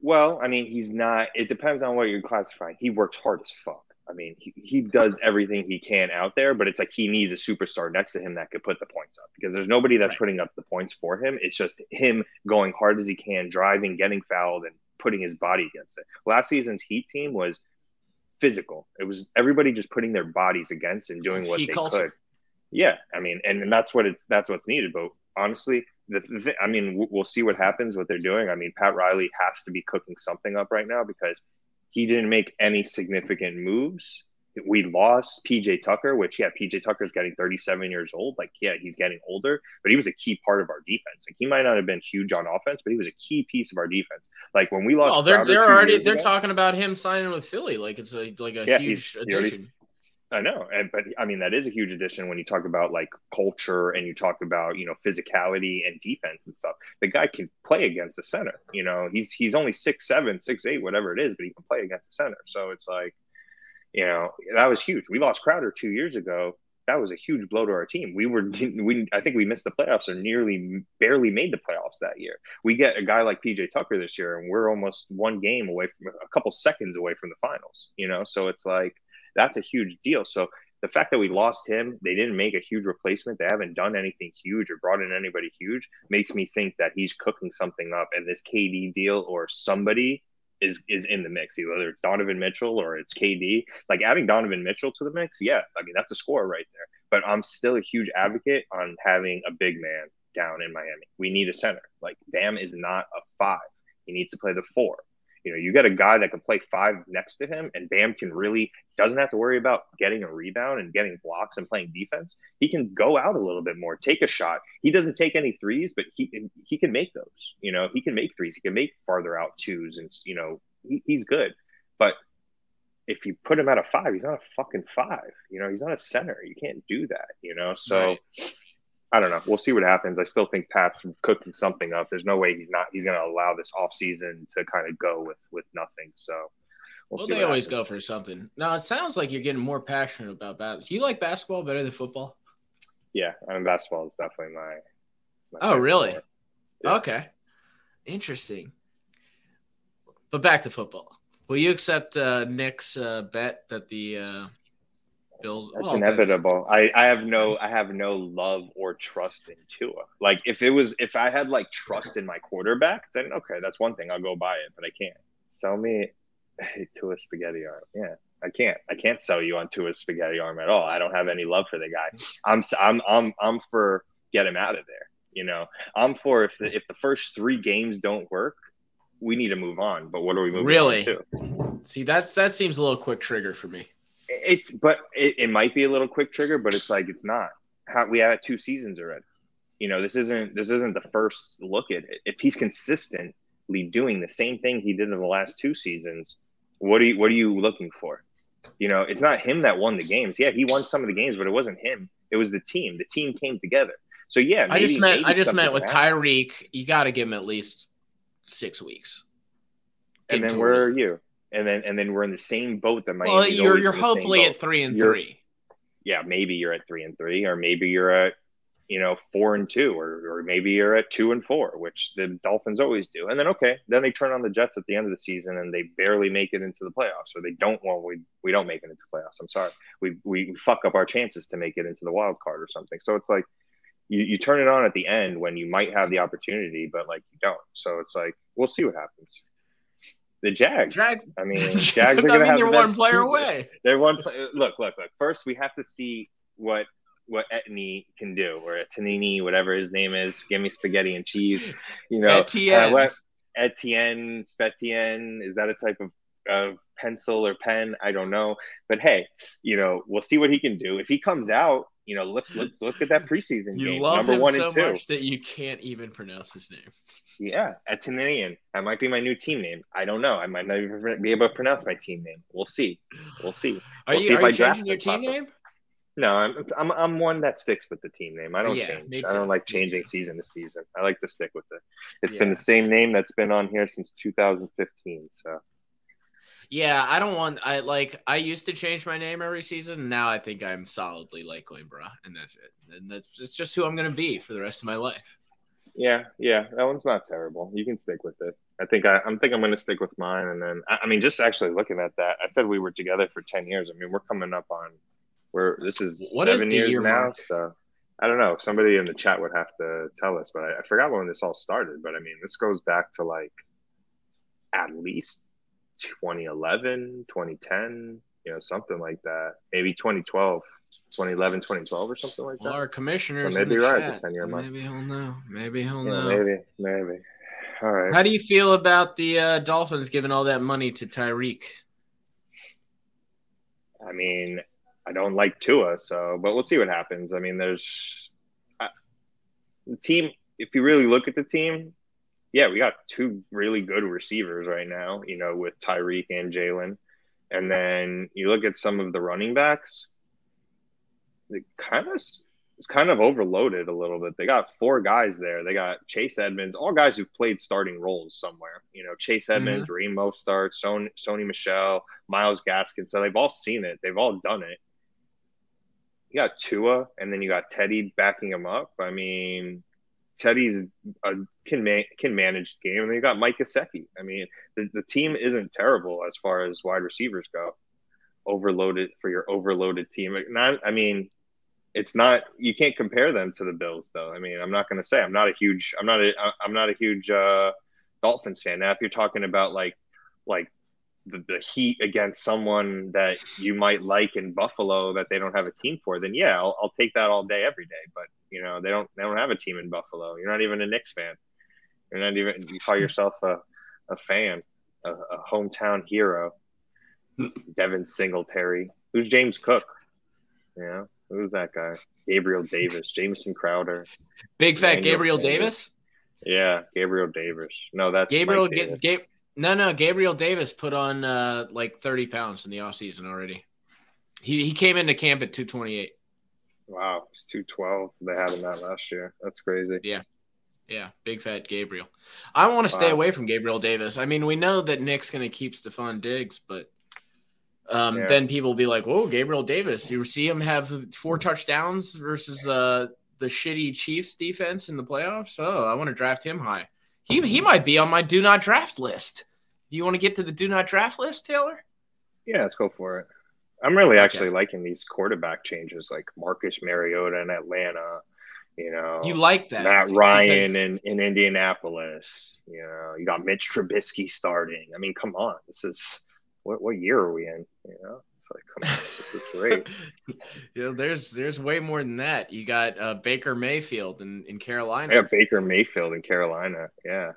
Well, I mean, he's not. It depends on what you're classifying. He works hard as fuck. I mean, he, he does everything he can out there, but it's like he needs a superstar next to him that could put the points up because there's nobody that's Right. putting up the points for him. It's just him going hard as he can, driving, getting fouled, and putting his body against it. Last season's Heat team was physical. It was everybody just putting their bodies against and doing It's what they culture. could. Yeah, I mean, and, and that's what it's that's what's needed. But honestly, the, the thing, I mean, we'll see what happens, what they're doing. I mean, Pat Riley has to be cooking something up right now because he didn't make any significant moves. We lost PJ Tucker, which yeah, PJ Tucker's getting 37 years old. Like, yeah, he's getting older, but he was a key part of our defense. Like, he might not have been huge on offense, but he was a key piece of our defense. Like when we lost, Well, they're Crowder they're already they're ago- talking about him signing with Philly, like it's a like a Yeah, huge he already- addition. I know, and but I mean that is a huge addition when you talk about like culture and you talk about you know physicality and defense and stuff. The guy can play against the center. You know, he's he's only six seven, six eight, whatever it is, but he can play against the center. So it's like, you know, that was huge. We lost Crowder two years ago. That was a huge blow to our team. We were we I think we missed the playoffs or nearly barely made the playoffs that year. We get a guy like PJ Tucker this year, and we're almost one game away from a couple seconds away from the finals. You know, so it's like that's a huge deal. So the fact that we lost him, they didn't make a huge replacement. They haven't done anything huge or brought in anybody huge. Makes me think that he's cooking something up, and this KD deal or somebody is is in the mix. Whether it's Donovan Mitchell or it's KD, like adding Donovan Mitchell to the mix, yeah, I mean that's a score right there. But I'm still a huge advocate on having a big man down in Miami. We need a center. Like Bam is not a five. He needs to play the four. You know, you got a guy that can play five next to him, and Bam can really doesn't have to worry about getting a rebound and getting blocks and playing defense. He can go out a little bit more, take a shot. He doesn't take any threes, but he he can make those. You know, he can make threes. He can make farther out twos, and you know, he, he's good. But if you put him at a five, he's not a fucking five. You know, he's not a center. You can't do that. You know, so. Right. I don't know. We'll see what happens. I still think Pat's cooking something up. There's no way he's not. He's going to allow this offseason to kind of go with with nothing. So we'll, they always happens. go for something. Now it sounds like you're getting more passionate about basketball. Do you like basketball better than football? Yeah, I mean basketball is definitely my. my Oh, really? Yeah. Okay, interesting. But back to football. Will you accept uh, Nick's uh, bet that the uh, Bills? That's well, inevitable. I, I have no I have no love or trust in Tua. Like if it was if I had like trust in my quarterback, then okay, that's one thing. I'll go buy it, but I can't. Sell me Tua spaghetti arm. Yeah. I can't. I can't sell you on Tua's spaghetti arm at all. I don't have any love for the guy. I'm I'm I'm I'm for get him out of there. You know, I'm for if the, if the first three games don't work, we need to move on. But what are we moving Really? on to? See, that's that seems a little quick trigger for me. It's but it, it might be a little quick trigger, but it's like it's not. How we had two seasons already. You know, this isn't this isn't the first look at it. If he's consistently doing the same thing he did in the last two seasons, what are you what are you looking for? You know, it's not him that won the games. Yeah, he won some of the games, but it wasn't him. It was the team. The team came together. So yeah, I just maybe- meant I just meant with. Tyreek, you got to give him at least six weeks. and then where are you? And then and then we're in the same boat that Miami. Well, you're you're hopefully at three and You're- three. yeah, maybe you're at three and three, or maybe you're at, you know, four and two, or, or maybe you're at two and four, which the Dolphins always do. And then, okay, then they turn on the Jets at the end of the season and they barely make it into the playoffs, or they don't, well, we, we don't make it into the playoffs. I'm sorry. We, we fuck up our chances to make it into the wild card or something. So it's like, you, you turn it on at the end when you might have the opportunity, but like you don't. So it's like, we'll see what happens. The Jags. Jags- I mean, Jags are going to mean, have they're the one player season. away. They're one play. Look, look, look. First, we have to see what what Etney can do, or Etanini, whatever his name is. Give me spaghetti and cheese. You know, Etienne. Uh, what Etienne, Spetienne. Is that a type of of pencil or pen? I don't know. But hey, you know, we'll see what he can do. If he comes out, you know, let's let's look at that preseason You game, love number him one so and two. much that you can't even pronounce his name. Yeah, Etaninian. That might be my new team name. I don't know. I might not even be able to pronounce my team name. We'll see. We'll see. Are We'll see you, if are I you changing your team name? No, I'm I'm I'm one that sticks with the team name. I don't Yeah, change. I don't like changing season to season. I like to stick with it. It's been the same name that's been on here since 2015. So Yeah, I don't want. I like. I used to change my name every season. and Now I think I'm solidly like Coimbra, and that's it. And that's it's just who I'm gonna be for the rest of my life. Yeah, yeah, that one's not terrible. You can stick with it. I think I, I'm think I'm going to stick with mine. And then I, I mean, just actually looking at that, I said we were together for 10 years. I mean, we're coming up on we're this is What is seven the years year now. mark? So I don't know. Somebody in the chat would have to tell us, but I, I forgot when this all started. But I mean, this goes back to like at least 2011, 2010, you know, something like that. Maybe 2012, 2011, 2012 or something like Well, that. our commissioner's So maybe in right, chat. Maybe he'll know. Maybe he'll Yeah, know. maybe, maybe. All right. How do you feel about the uh, Dolphins giving all that money to Tyreek? I mean, I don't like Tua, so but we'll see what happens. I mean, there's I, the team. If you really look at the team, yeah, we got two really good receivers right now. You know, with Tyreek and Jalen, and then you look at some of the running backs. It kind of it's kind of overloaded a little bit. They got four guys there. They got Chase Edmonds, all guys who've played starting roles somewhere. You know, Chase mm-hmm. Edmonds, Raheem Mostert, Sony, Sony Michel, Myles Gaskin. So they've all seen it. They've all done it. You got Tua, and then you got Teddy backing him up. I mean, Teddy's a, can man, can manage the game, and then you got Mike Gesicki. I mean, the, the team isn't terrible as far as wide receivers go. Overloaded for your overloaded team. Not, I mean, it's not. You can't compare them to the Bills, though. I mean, I'm not going to say I'm not a huge. I'm not a. I'm not a huge uh, Dolphins fan. Now, if you're talking about like like the, the heat against someone that you might like in Buffalo that they don't have a team for, then yeah, I'll, I'll take that all day, every day. But you know, they don't they don't have a team in Buffalo. You're not even a Knicks fan. You're not even you call yourself a, a fan, a, a hometown hero. Devin Singletary. Who's James Cook? You know, who's that guy? Gabriel Davis, Jamison Crowder. Big fat Daniel Gabriel Sanders. Davis. Yeah, Gabriel Davis. No, that's Gabriel, Ga-. Ga- no, no, Gabriel Davis put on uh, like 30 pounds in the offseason already. He he came into camp at 228. Wow, it's two twelve. They had him that last year. That's crazy. Yeah, yeah, big fat Gabriel. I want to stay Wow. away from Gabriel Davis. I mean, we know that Nick's going to keep Stefon Diggs, but um, Yeah. then people will be like, "Oh, Gabriel Davis! You see him have four touchdowns versus uh, the shitty Chiefs defense in the playoffs. Oh, I want to draft him high. He he might be on my do not draft list. You want to get to the do not draft list, Taylor? Yeah, let's go for it. I'm really Okay. actually liking these quarterback changes, like Marcus Mariota in Atlanta. You know, You like that? Matt Ryan because- in, in Indianapolis. You know, you got Mitch Trubisky starting. I mean, come on, this is what what year are we in? You know, it's like, come on, this is great. you know, there's there's way more than that. You got uh, Baker Mayfield in, in Carolina. Yeah, Baker Mayfield in Carolina. Yeah,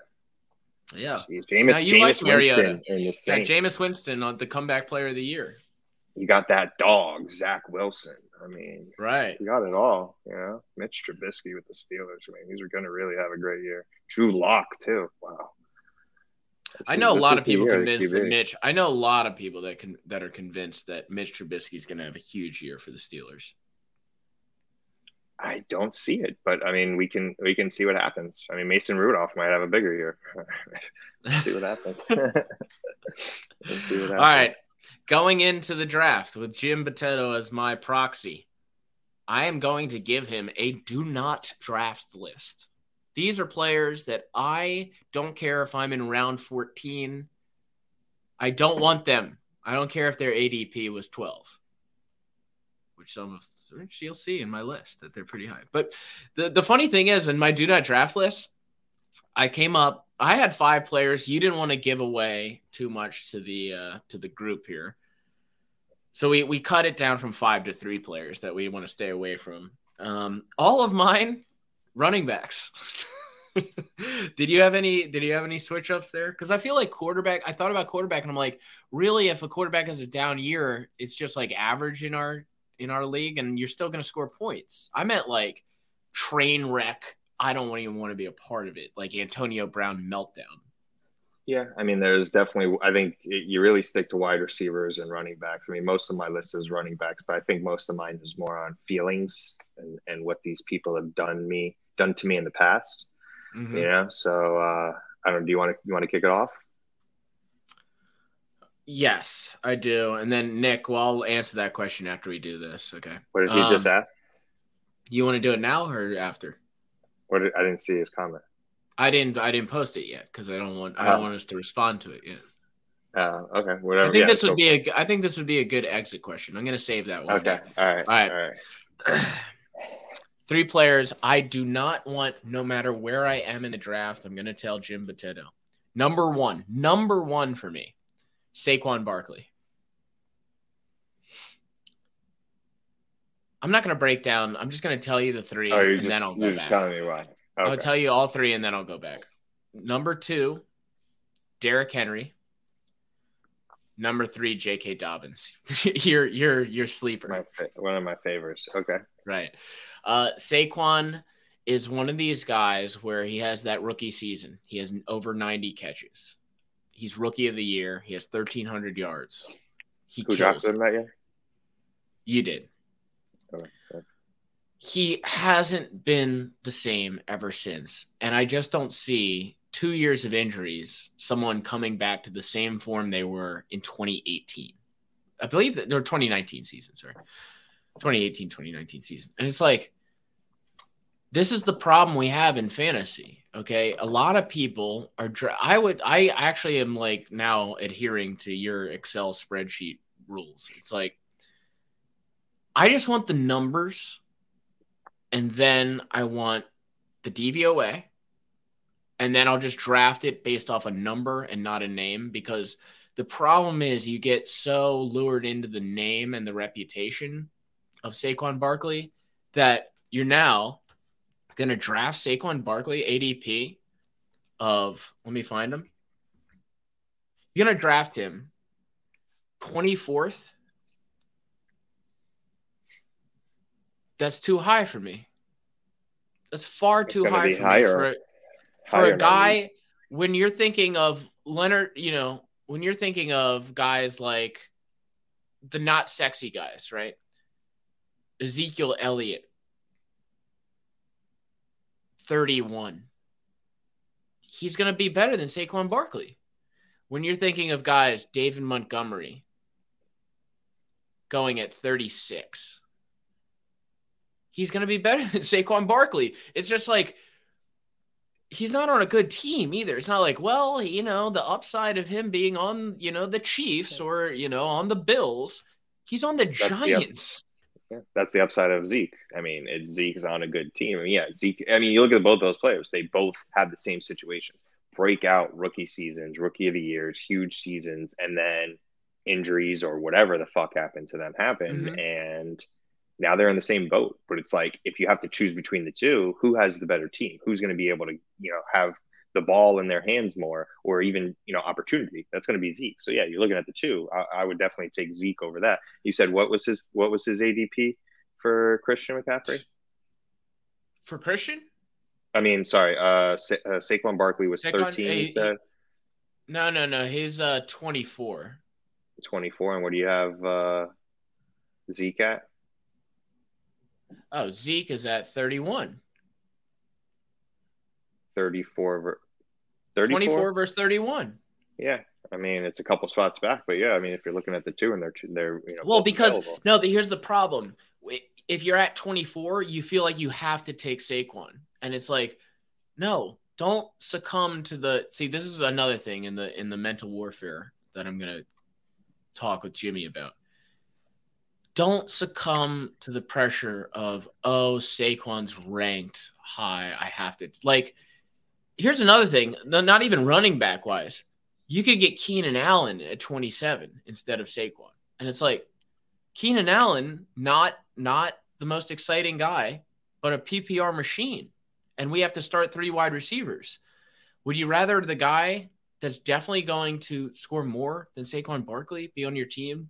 Yeah. Jeez, Now, Jameis, you Jameis. Winston in the Saints. Jameis Winston on the comeback player of the year. You got that dog, Zach Wilson. I mean, Right. you got it all. You know, Mitch Trubisky with the Steelers. I mean, these are going to really have a great year. Drew Lock too. Wow. I know a lot of people convinced that Mitch. I know a lot of people that can that are convinced that Mitch Trubisky is going to have a huge year for the Steelers. I don't see it, but I mean, we can we can see what happens. I mean, Mason Rudolph might have a bigger year. see what happens. Let's see what happens. All right. Going into the draft with Jim Potato as my proxy, I am going to give him a do not draft list. These are players that I don't care if I'm in round 14. I don't want them. I don't care if their ADP was 12, which some of which you'll see in my list that they're pretty high. But the, the funny thing is, in my do not draft list, I came up. I had five players. You didn't want to give away too much to the uh, to the group here, so we we cut it down from five to three players that we want to stay away from. Um, all of mine, running backs. did you have any? Did you have any switch ups there? Because I feel like quarterback. I thought about quarterback, and I'm like, really, if a quarterback has a down year, it's just like average in our in our league, and you're still going to score points. I meant like train wreck. I don't even want to be a part of it. Like Antonio Brown meltdown. Yeah, I mean, there's definitely. I think it, you really stick to wide receivers and running backs. I mean, most of my list is running backs, but I think most of mine is more on feelings and, and what these people have done me done to me in the past. Mhm. You know, so uh, I don't. Do you want to you want to kick it off? Yes, I do. And then Nick, well, I'll answer that question after we do this. Okay. What did he just Um, ask? You want to do it now or after? What did, I didn't see his comment. I didn't. I didn't post it yet because I don't want. I don't Oh. want us to respond to it yet. Uh, okay, whatever. I think yeah, this would be a. I think this would be a good exit question. I'm going to save that one. Okay. All right. All right. All right. Three players I do not want, no matter where I am in the draft. I'm going to tell Jim Potato. Number one, number one for me, Saquon Barkley. I'm not going to break down. I'm just going to tell you the three, Oh, and just, then I'll go back. telling me why. I'll tell you all three, and then I'll go back. Number two, Derrick Henry. Number three, J.K. Dobbins. you're you're you're sleeper. My fa- one of my favorites. Okay. Right. Uh, Saquon is one of these guys where he has that rookie season. He has over 90 catches. He's rookie of the year. He has 1,300 yards. He Who kills. him that year? You did. Okay. He hasn't been the same ever since. And I just don't see two years of injuries, someone coming back to the same form they were in 2018. I believe that they're 2019 season, sorry. 2018, 2019 season. And it's like, this is the problem we have in fantasy. Okay. A lot of people are, I would, I actually am like now adhering to your Excel spreadsheet rules. It's like, I just want the numbers and then I want the DVOA and then I'll just draft it based off a number and not a name because The problem is you get so lured into the name and the reputation of Saquon Barkley that you're now going to draft Saquon Barkley ADP of let me find him. You're going to draft him 24th. That's too high for me. That's far It's too high for higher. me for for a guy when you're thinking of Leonard, you know, when you're thinking of guys like the not sexy guys, right? Ezekiel Elliott, 31. He's going to be better than Saquon Barkley. When you're thinking of guys, David Montgomery going at 36, he's going to be better than Saquon Barkley. It's just like, he's not on a good team either. It's not like, well, you know, the upside of him being on, you know, the Chiefs or, you know, on the Bills, he's on the the up- Giants. Yeah, that's the upside of Zeke. I mean, it's Zeke's on a good team. I mean, yeah, Zeke. I mean, you look at both those players; they both had the same situations: breakout rookie seasons, rookie of the years, huge seasons, and then injuries or whatever the fuck happened to them happened, Mhm. and now they're in the same boat. But it's like if you have to choose between the two, who has the better team? Who's going to be able to, you know, have the ball in their hands more, or even you know, opportunity? That's going to be Zeke. So yeah, you're looking at the two. I, I would definitely take Zeke over that. You said what was his what was his ADP for Christian McCaffrey? For Christian? I mean, sorry, uh, Sa- uh Saquon Barkley was Saquon- 13. he- said No, no, no. He's uh 24. 24, and what do you have uh, Zeke at? Oh, Zeke is at 31. 34. ver- 34? 24 versus 31. Yeah, I mean, it's a couple spots back, but yeah, I mean, if you're looking at the two and they're they're you know Well, because available. no, the, here's the problem. If you're at 24, you feel like you have to take Saquon, and it's like, no, don't succumb to the. See, this is another thing in the in the mental warfare that I'm gonna talk with Jimmy about. Don't succumb to the pressure of oh Saquon's ranked high. I have to like. Here's another thing. Not even running back wise, you could get Keenan Allen at 27 instead of Saquon, and it's like Keenan Allen, not not the most exciting guy, but a PPR machine, and we have to start three wide receivers. Would you rather the guy that's definitely going to score more than Saquon Barkley be on your team,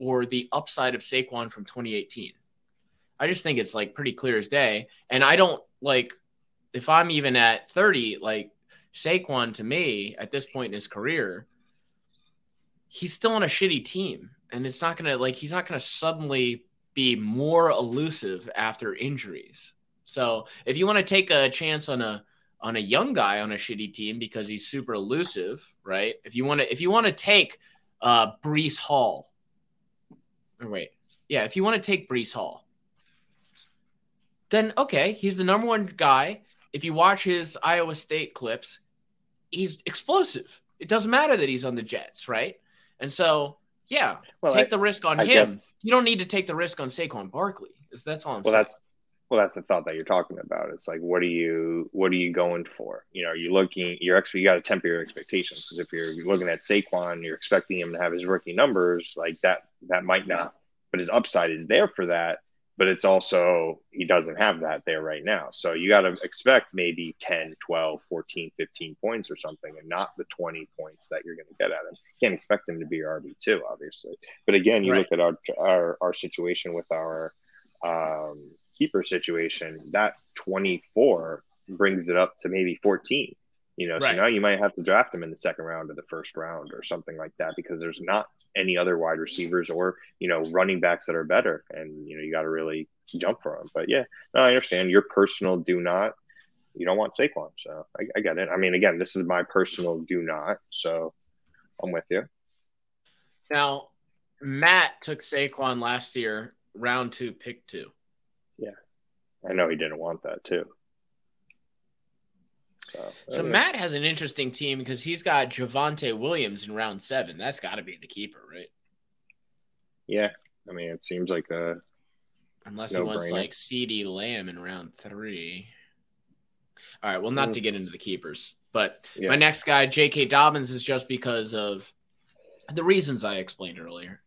or the upside of Saquon from 2018? I just think it's like pretty clear as day, and I don't like if I'm even at 30, like Saquon to me at this point in his career, he's still on a shitty team. And it's not gonna like he's not gonna suddenly be more elusive after injuries. So if you want to take a chance on a on a young guy on a shitty team because he's super elusive, right? If you want to if you want to take uh Breece Hall. Or wait. Yeah, if you want to take Breece Hall, then okay, he's the number one guy. If you watch his Iowa State clips, he's explosive. It doesn't matter that he's on the Jets, right? And so, yeah, well, take I- the risk on I him. guess- You don't need to take the risk on Saquon Barkley. That's- That's all I'm well saying. that's well that's the thought that you're talking about it's like what are you what are you going for you know you're you looking you're actually you got to temper your expectations because if you're looking at Saquon you're expecting him to have his rookie numbers like that that might not but his upside is there for that but it's also he doesn't have that there right now so you got to expect maybe 10 12 14 15 points or something and not the 20 points that you're going to get at him can't expect him to be rb2 obviously but again you Right. look at our, our our situation with our um, keeper situation, that 24 brings it up to maybe 14. You know, so now you might have to draft him in the second round or the first round or something like that because there's not any other wide receivers or you know running backs that are better, and you know you got to really jump for them. But yeah, no, I understand your personal do not. You don't want Saquon, so I, I get it. I mean, again, this is my personal do not, so I'm with you. Now, Matt took Saquon last year, round two, pick two. Yeah, I know he didn't want that too. So, So Matt has an interesting team because he's got Javonte Williams in round seven. That's got to be the keeper, right? yeah, I mean, it seems like a Unless he wants brainer. like CeeDee Lamb in round three. All right, well, not Mm. to get into the keepers, but Yeah. my next guy, J.K. Dobbins, is just because of the reasons I explained earlier.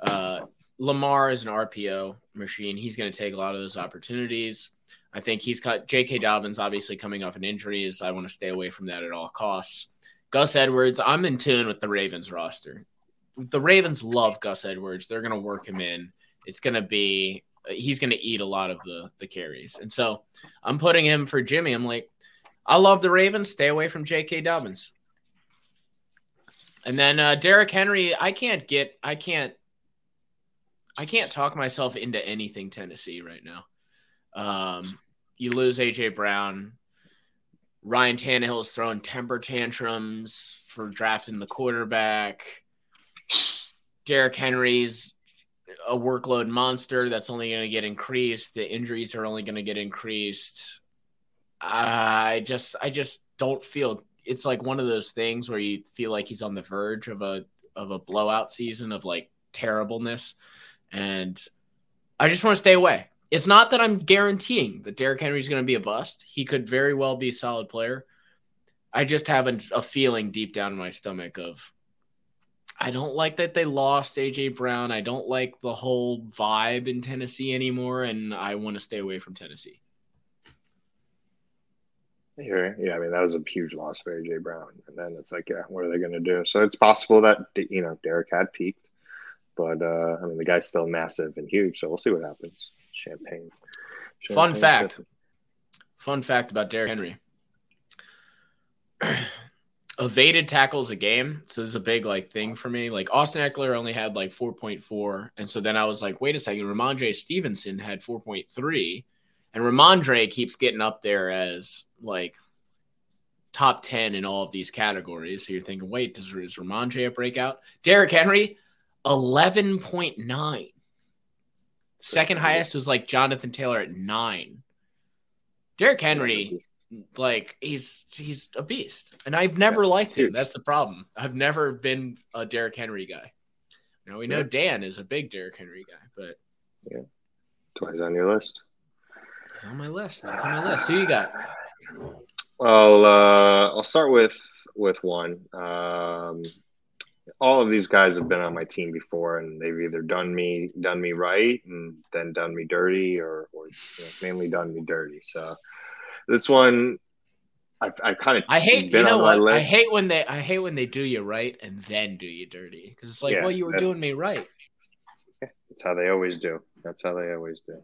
Uh, Lamar is an RPO machine. He's going to take a lot of those opportunities. I think he's got J.K. Dobbins obviously coming off an injury. Is I want to stay away from that at all costs. Gus Edwards, I'm in tune with the Ravens roster. The Ravens love Gus Edwards. They're going to work him in. It's going to be he's going to eat a lot of the the carries, and so I'm putting him for Jimmy. I'm like, I love the Ravens. Stay away from J.K. Dobbins. And then uh, Derrick Henry, I can't get, I can't, I can't talk myself into anything Tennessee right now. Um, you lose AJ Brown. Ryan Tannehill is throwing temper tantrums for drafting the quarterback. Derrick Henry's a workload monster that's only going to get increased. The injuries are only going to get increased. I just, I just don't feel. It's like one of those things where you feel like he's on the verge of a of a blowout season of like terribleness, and I just want to stay away. It's not that I'm guaranteeing that Derrick Henry is going to be a bust. He could very well be a solid player. I just have a, a feeling deep down in my stomach of I don't like that they lost AJ Brown. I don't like the whole vibe in Tennessee anymore, and I want to stay away from Tennessee. Yeah, I mean that was a huge loss for AJ Brown, and then it's like, yeah, what are they going to do? So it's possible that you know Derrick had peaked, but uh, I mean the guy's still massive and huge, so we'll see what happens. Champagne. Champagne Fun fact. Fun fact about Derrick Henry. Evaded tackles a game. So this is a big like thing for me. Like Austin Ekeler only had like 4.4. And so then I was like, wait a second, Rhamondre Stevenson had 4.3. And Rhamondre keeps getting up there as like top 10 in all of these categories. So you're thinking, wait, does, is Rhamondre a breakout? Derrick Henry, 11.9. Second highest was like Jonathan Taylor at nine. Derrick Henry, like he's he's a beast, and I've never yeah, liked him. Huge. That's the problem. I've never been a Derrick Henry guy. Now we know yeah. Dan is a big Derrick Henry guy, but yeah, twice on your list. It's on my list. It's on my list. Who you got? Well, uh, I'll start with with one. Um, all of these guys have been on my team before, and they've either done me done me right and then done me dirty, or, or you know, mainly done me dirty. So this one, I, I kind of I hate you know what I hate when they I hate when they do you right and then do you dirty because it's like yeah, well you were doing me right. That's how they always do. That's how they always do.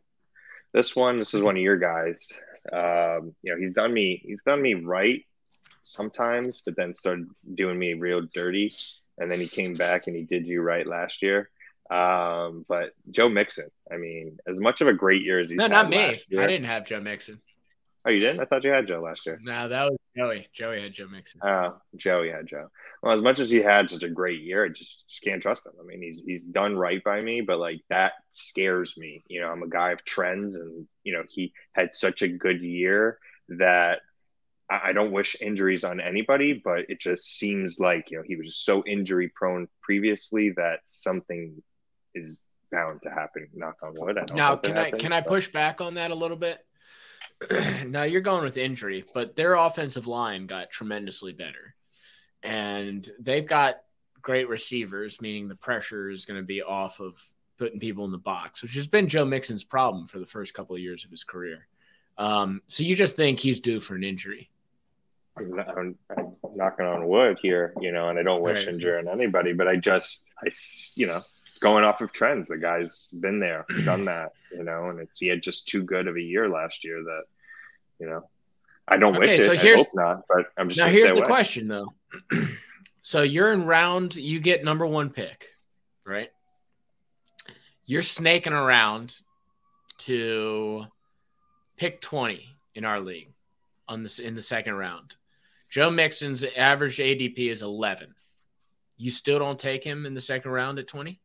This one, this is one of your guys. Um, you know, he's done me he's done me right sometimes, but then started doing me real dirty and then he came back and he did you right last year. Um, but Joe Mixon, I mean, as much of a great year as he's no, not me. Year, I didn't have Joe Mixon. Oh, you didn't? I thought you had Joe last year. No, that was Joey. Joey had Joe Mixon. Oh, Joey had Joe. Well, as much as he had such a great year, I just just can't trust him. I mean, he's he's done right by me, but like that scares me. You know, I'm a guy of trends, and you know he had such a good year that I don't wish injuries on anybody, but it just seems like you know he was so injury prone previously that something is bound to happen. Knock on wood. now, can I happens, can I push back on that a little bit? now you're going with injury, but their offensive line got tremendously better, and they've got great receivers, meaning the pressure is going to be off of putting people in the box, which has been Joe Mixon's problem for the first couple of years of his career. Um, so you just think he's due for an injury? I'm, I'm, knocking on wood here, you know, and I don't wish right. injury on anybody, but I just, I, you know, going off of trends, the guy's been there, done that, you know, and it's, he had just too good of a year last year that, you know, I don't okay, wish so it. Here's, I hope not, but I'm just now here's the away. question though. so you're in round, you get number one pick, right? You're snaking around to pick 20 in our league on this in the second round. Joe Mixon's average ADP is 11. You still don't take him in the second round at 20?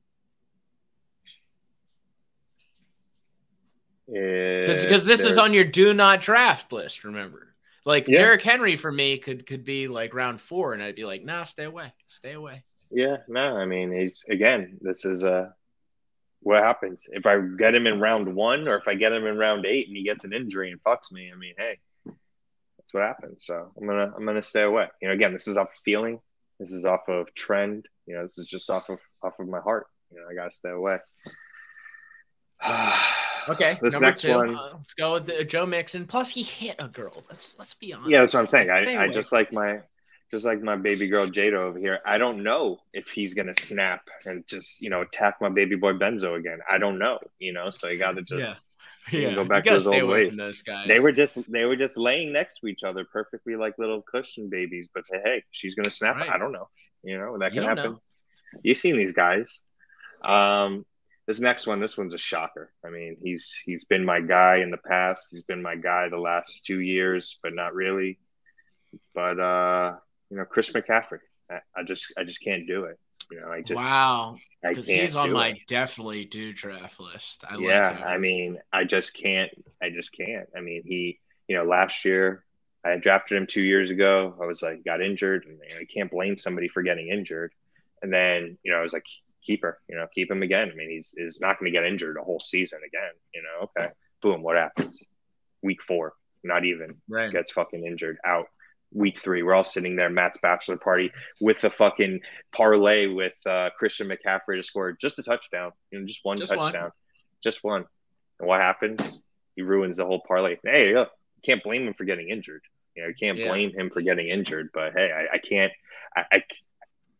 Because this is on your do not draft list, remember? Like yeah. Derrick Henry for me could could be like round four, and I'd be like, nah, stay away, stay away. Yeah, no, I mean he's again, this is a uh, what happens if I get him in round one, or if I get him in round eight and he gets an injury and fucks me. I mean, hey, what happens. So I'm gonna I'm gonna stay away. You know, again, this is a feeling. This is off of trend. You know, this is just off of off of my heart. You know, I gotta stay away. Okay, This number next two. one- Uh, let's go with the, Joe Mixon. Plus, he hit a girl. Let's let's be honest. Yeah, that's what I'm saying. I, I just like my just like my baby girl Jada over here. I don't know if he's gonna snap and just you know attack my baby boy Benzo again. I don't know. You know, so you got to just. you Yeah, go back you to those old ways. those guys. They were just they were just laying next to each other perfectly like little cushion babies. But hey, she's gonna snap. Right. I don't know. You know that can don't happen. know. You've seen these guys. Um, this next one, this one's a shocker. I mean, he's he's been my guy in the past. He's been my guy the last two years, but not really. But uh, you know, Chris McCaffrey. I, I just I just can't do it. You know, I just wow, because he's on my it. definitely do draft list. I yeah, like him. I mean, I just can't. I just can't. I mean, he, you know, last year I drafted him two years ago. I was like, got injured, and you know, you can't blame somebody for getting injured. And then, you know, I was like, keep her, you know, keep him again. I mean, he's is not going to get injured a whole season again. You know, okay, boom, what happens? Week four, not even right. gets fucking injured out. Week three, we're all sitting there, Matt's bachelor party with the fucking parlay with uh, Christian McCaffrey to score just a touchdown, you know, just one Just one. touchdown, just one. And what happens? He ruins the whole parlay. Hey, look, you can't blame him for getting injured. You know, you can't Yeah. blame him for getting injured. But hey, I, I can't. I, I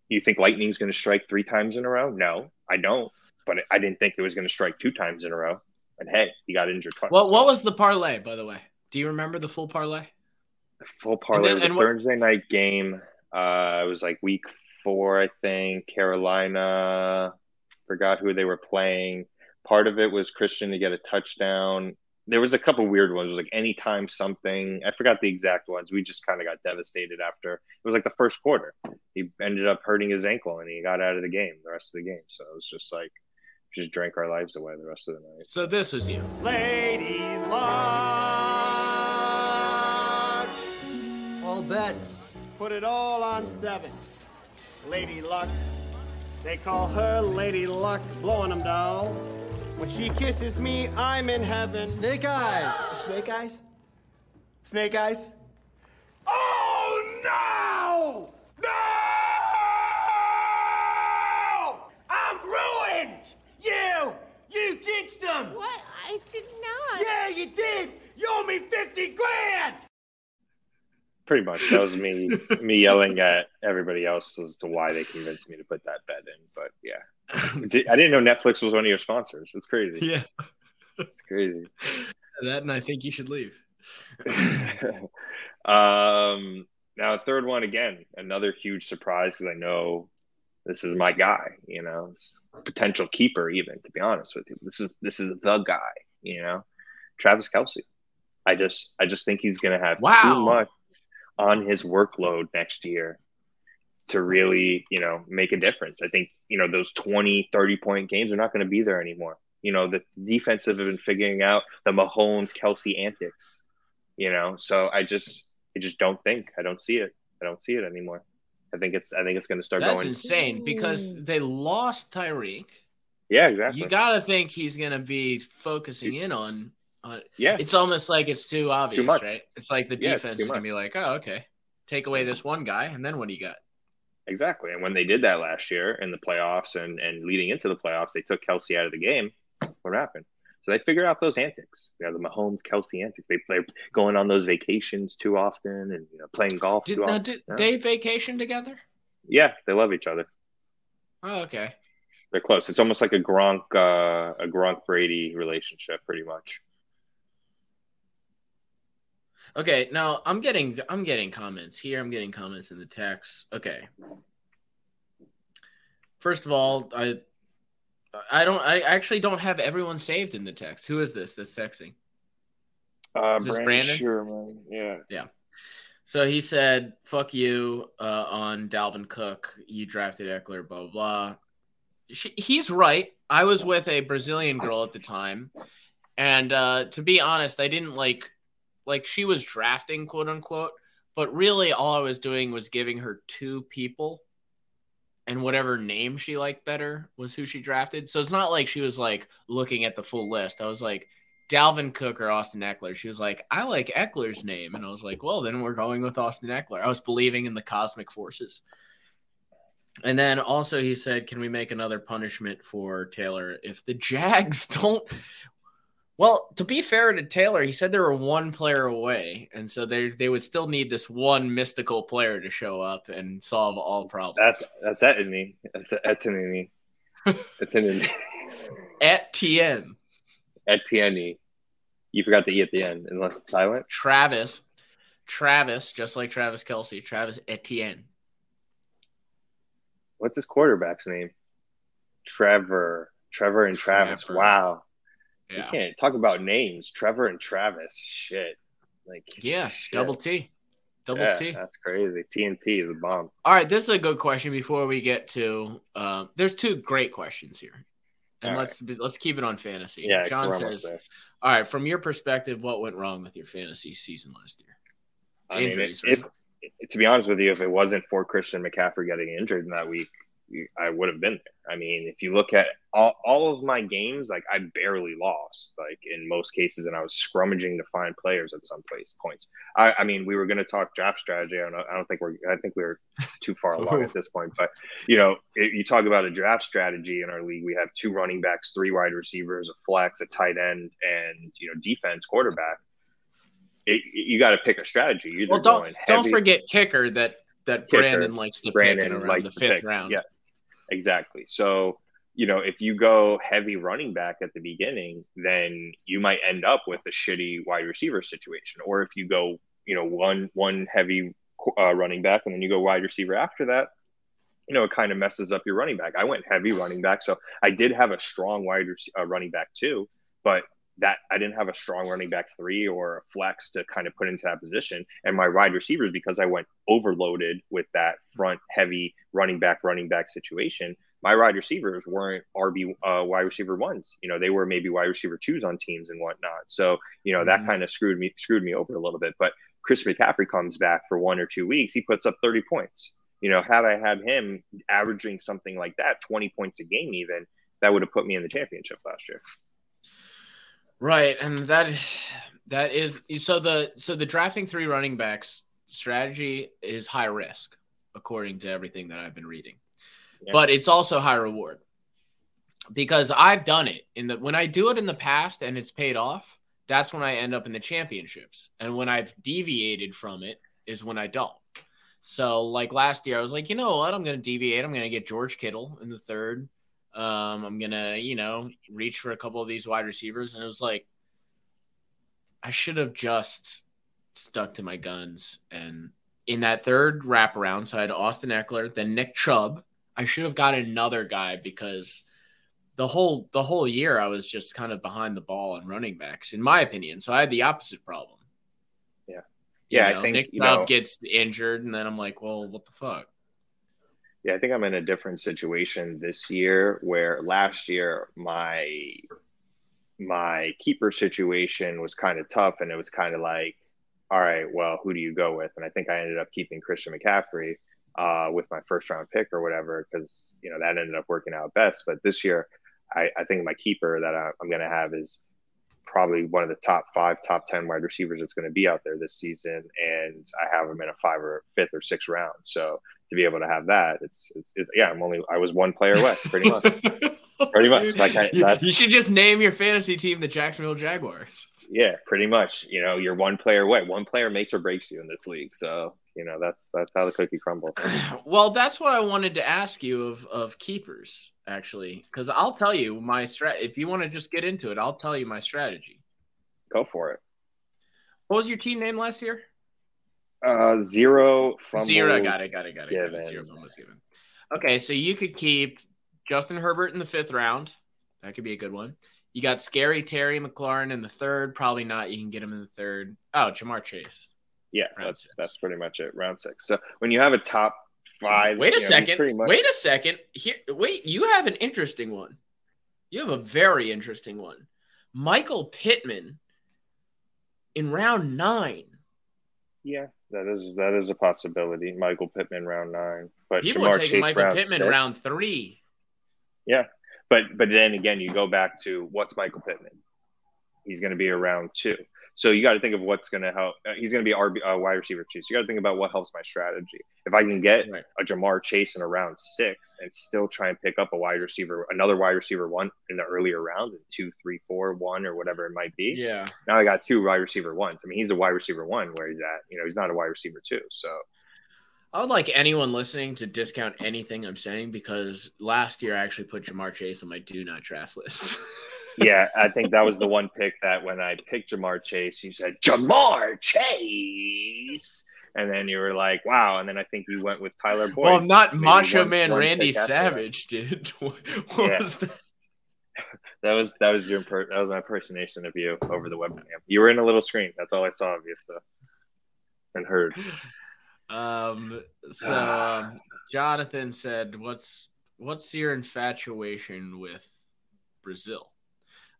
you think Lightning's going to strike three times in a row? No, I don't. But I didn't think it was going to strike two times in a row. And hey, he got injured twice. So- what was the parlay, by the way? Do you remember the full parlay? The full parlay then- was a and what- Thursday night game. Uh, it was like week four, I think. Carolina, forgot who they were playing. Part of it was Christian to get a touchdown. There was a couple weird ones. It was like anytime something. I forgot the exact ones. We just kind of got devastated after. It was like the first quarter. He ended up hurting his ankle and he got out of the game the rest of the game. So it was just like just drank our lives away the rest of the night. So this was you. Lady Luck. Bets. Put it all on seven. Lady Luck. They call her Lady Luck, blowing them down. When she kisses me, I'm in heaven. Snake eyes. Snake eyes? Snake eyes? Oh no! No! I'm ruined! You! You jinxed them! What? I did not. Yeah, you did! You owe me 50 grand! Pretty much. That was me me yelling at everybody else as to why they convinced me to put that bet in. But yeah. I didn't know Netflix was one of your sponsors. It's crazy. Yeah. It's crazy. That and I think you should leave. um now third one again, another huge surprise because I know this is my guy, you know, it's a potential keeper even to be honest with you. This is this is the guy, you know. Travis Kelce. I just I just think he's gonna have Wow. too much on his workload next year to really, you know, make a difference. I think, you know, those 20, 30 point games are not going to be there anymore. You know, the defensive have been figuring out the Mahomes Kelce antics, you know, so I just, I just don't think, I don't see it. I don't see it anymore. I think it's, I think it's going to start That's going. insane because they lost Tyreek. Yeah, exactly. You gotta think he's gonna be focusing in on. Yeah. it's almost like it's too obvious, much. right? It's like the Yeah, defense too is gonna be like, oh, okay, take away this one guy, and then what do you got? Exactly. And when they did that last year in the playoffs and, and leading into the playoffs, they took Kelce out of the game. What happened? So they figured out those antics. You know, the Mahomes Kelce antics. They play going on those vacations too often and you know playing golf Did, too now, often. did Yeah. they vacation together? Yeah, they love each other. Oh, okay. They're close. It's almost like a Gronk uh, a Gronk Brady relationship, pretty much. Okay, now I'm getting I'm getting comments here. I'm getting comments in the text. Okay. First of all, I I don't I actually don't have everyone saved in the text. Who is this that's texting? Uh, Is this Brandon? Sherman. Yeah. So he said, "Fuck you" uh, on Dalvin Cook. You drafted Ekeler, blah blah. blah. She, he's right. I was with a Brazilian girl at the time, and uh, to be honest, I didn't like like she was drafting quote unquote, but really all I was doing was giving her two people, and whatever name she liked better was who she drafted. So it's not like she was like looking at the full list. I was like. Dalvin Cook or Austin Ekeler. She was like, I like Ekeler's name. And I was like, well, then we're going with Austin Ekeler. I was believing in the cosmic forces. And then also he said, "Can we make another punishment for Taylor if the Jags don't?" Well, to be fair to Taylor, he said they were one player away, and so they they would still need this one mystical player to show up and solve all problems. That's that's Etienne. That's Etienne. Etienne. Etienne. Etienne. You forgot the E at the end, unless it's silent. Travis. Travis, just like Travis Kelce. Travis Etienne. What's his quarterback's name? Trevor. Trevor and Travis. Trevor. Wow. You Yeah. can't talk about names. Trevor and Travis. Shit. Like Yeah. shit. Double T. Double yeah, T. That's crazy. TNT is a bomb. All right, this is a good question before we get to. Um, there's two great questions here, and All let's let's keep it on fantasy. Yeah, John says. "All right, from your perspective, what went wrong with your fantasy season last year?" I mean, Injuries, right? if- to be honest with you, if it wasn't for Christian McCaffrey getting injured in that week, I would have been there. I mean, if you look at all, all of my games, like I barely lost, like in most cases, and I was scrummaging to find players at some place points. I, I mean, we were going to talk draft strategy. I don't, know, I don't think we're, I think we are too far along at this point. But you know, it, you talk about a draft strategy in our league. We have two running backs, three wide receivers, a flex, a tight end, and you know, defense, quarterback. It, you got to pick a strategy. You're Well, don't don't forget kicker that that Kicker. Brandon likes to pick Brandon in around the fifth pick. round. Yeah, exactly. So, you know, if you go heavy running back at the beginning, then you might end up with a shitty wide receiver situation. Or if you go, you know, one one heavy uh, running back and then you go wide receiver after that, you know, it kind of messes up your running back. I went heavy running back, so I did have a strong wide uh, running back too, but that I didn't have a strong running back three or a flex to kind of put into that position. And my wide receivers, because I went overloaded with that front heavy running back, running back situation, my wide receivers weren't RB uh, wide receiver ones. You know, they were maybe wide receiver twos on teams and whatnot. So, you know, that Mhm. kind of screwed me screwed me over a little bit. But Chris McCaffrey comes back for one or two weeks, he puts up 30 points. You know, had I had him averaging something like that, 20 points a game even, that would have put me in the championship last year. Right, and that that is so the so the drafting three running backs strategy is high risk according to everything that I've been reading. Yeah. But it's also high reward. Because I've done it in the when I do it in the past and it's paid off, that's when I end up in the championships. And when I've deviated from it is when I don't. So like last year I was like, you know what? I'm going to deviate. I'm going to get George Kittle in the third. Um, I'm gonna, you know, reach for a couple of these wide receivers, and it was like I should have just stuck to my guns. And in that third wraparound, so I had Austin Ekeler, then Nick Chubb. I should have got another guy because the whole the whole year I was just kind of behind the ball on running backs, in my opinion. So I had the opposite problem. Yeah. You Yeah, I think, Nick you Chubb know- gets injured, and then I'm like, well, what the fuck? Yeah, I think I'm in a different situation this year where last year my my keeper situation was kind of tough and it was kind of like, all right, well, who do you go with? And I think I ended up keeping Christian McCaffrey uh, with my first round pick or whatever because you know that ended up working out best. But this year, I, I think my keeper that I, I'm going to have is probably one of the top five, top ten wide receivers that's going to be out there this season, and I have him in a five or fifth or sixth round. So to be able to have that, it's, it's, it's yeah, I'm only I was one player away, pretty much. Pretty much. Like I- you, that's- you should just name your fantasy team the Jacksonville Jaguars. yeah, pretty much. You know, you're one player away. One player makes or breaks you in this league. So you know that's that's how the cookie crumbles. Well, that's what I wanted to ask you of of keepers actually, because I'll tell you my strat. If you want to just get into it, I'll tell you my strategy. Go for it. What was your team name last year? Uh, zero fumbles. Zero. Got it. Got it. Got it. Got it. Zero fumbles given. Okay, so you could keep Justin Herbert in the fifth round. That could be a good one. You got scary Terry McLaurin in the third. Probably not. You can get him in the third. Oh, Ja'Marr Chase. Yeah, Round that's six. that's pretty much it. Round six. So when you have a top five, Wait a you know, second. much- Wait a second. Here, wait. You have an interesting one. You have a very interesting one. Michael Pittman in round nine. Yeah, that is that is a possibility. Michael Pittman round nine, but People Ja'Marr are taking Chase Michael round Pittman six. round three. Yeah, But but then again, you go back to what's Michael Pittman? He's going to be around two. So you got to think of what's going to help. Uh, he's going to be RB uh, wide receiver too. So you got to think about what helps my strategy. If I can get Right. a Ja'Marr Chase in a round six and still try and pick up a wide receiver, another wide receiver one in the earlier rounds, in two, three, four, one, or whatever it might be. Yeah. Now I got two wide receiver ones. I mean, he's a wide receiver one where he's at. You know, he's not a wide receiver two. So I would like anyone listening to discount anything I'm saying because last year I actually put Ja'Marr Chase on my do not draft list. yeah, I think that was the one pick that when I picked Ja'Marr Chase, you said Ja'Marr Chase, and then you were like, "Wow!" And then I think you went with Tyler Boyd. well, not maybe Macho one- Man one Randy that. Savage, dude. what Yeah. was that? That was that was your imper- that was my impersonation of you over the webcam. You were in a little screen. That's all I saw of you. So and heard. Um, so um, Jonathan said, "What's what's your infatuation with Brazil?"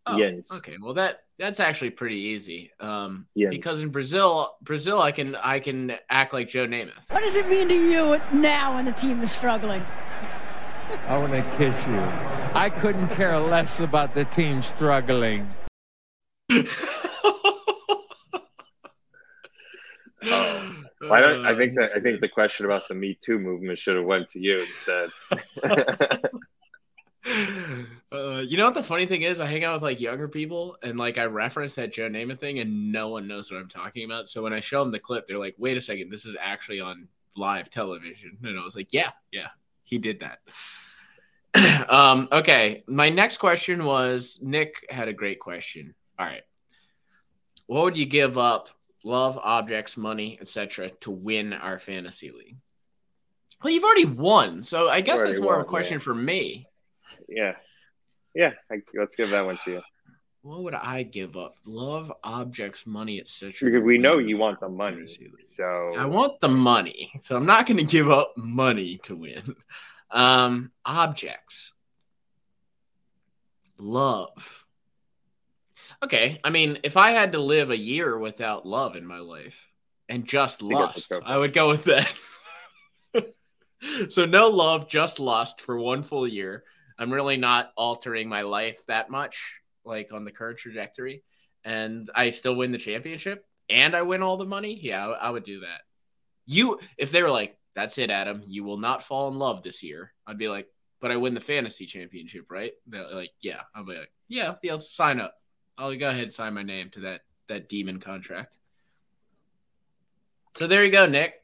Oh, Jens. okay. Well, that that's actually pretty easy. Um, Jens. because in Brazil, Brazil, I can I can act like Joe Namath. What does it mean to you now when the team is struggling? I want to kiss you. I couldn't care less about the team struggling. Oh. Why don't I think that I think the question about the Me Too movement should have went to you instead. Uh, you know what the funny thing is? I hang out with like younger people, and like I reference that Joe Namath thing, and no one knows what I'm talking about. So when I show them the clip, they're like, "Wait a second, this is actually on live television." And I was like, "Yeah, yeah, he did that." um, okay, my next question was Nick had a great question. All right, what would you give up? Love, objects, money, etc., to win our fantasy league? Well, you've already won, so I guess that's more of a question yeah. for me. yeah, yeah. I, let's give that one to you What would I give up? Love, objects, money, etc. because we know you want the money. So I want the money, so I'm not going to give up money to win. Um, objects, love. Okay, I mean, if I had to live a year without love in my life and just lust. I would go with that. so no love, just lust for one full year. I'm really not altering my life that much, like on the current trajectory, and I still win the championship and I win all the money. Yeah, I, I would do that. You, if they were like, "That's it, Adam, you will not fall in love this year," I'd be like, "But I win the fantasy championship, right?" They're like, "Yeah," I'll be like, "Yeah, yeah, sign up. I'll go ahead and sign my name to that that demon contract." So there you go, Nick.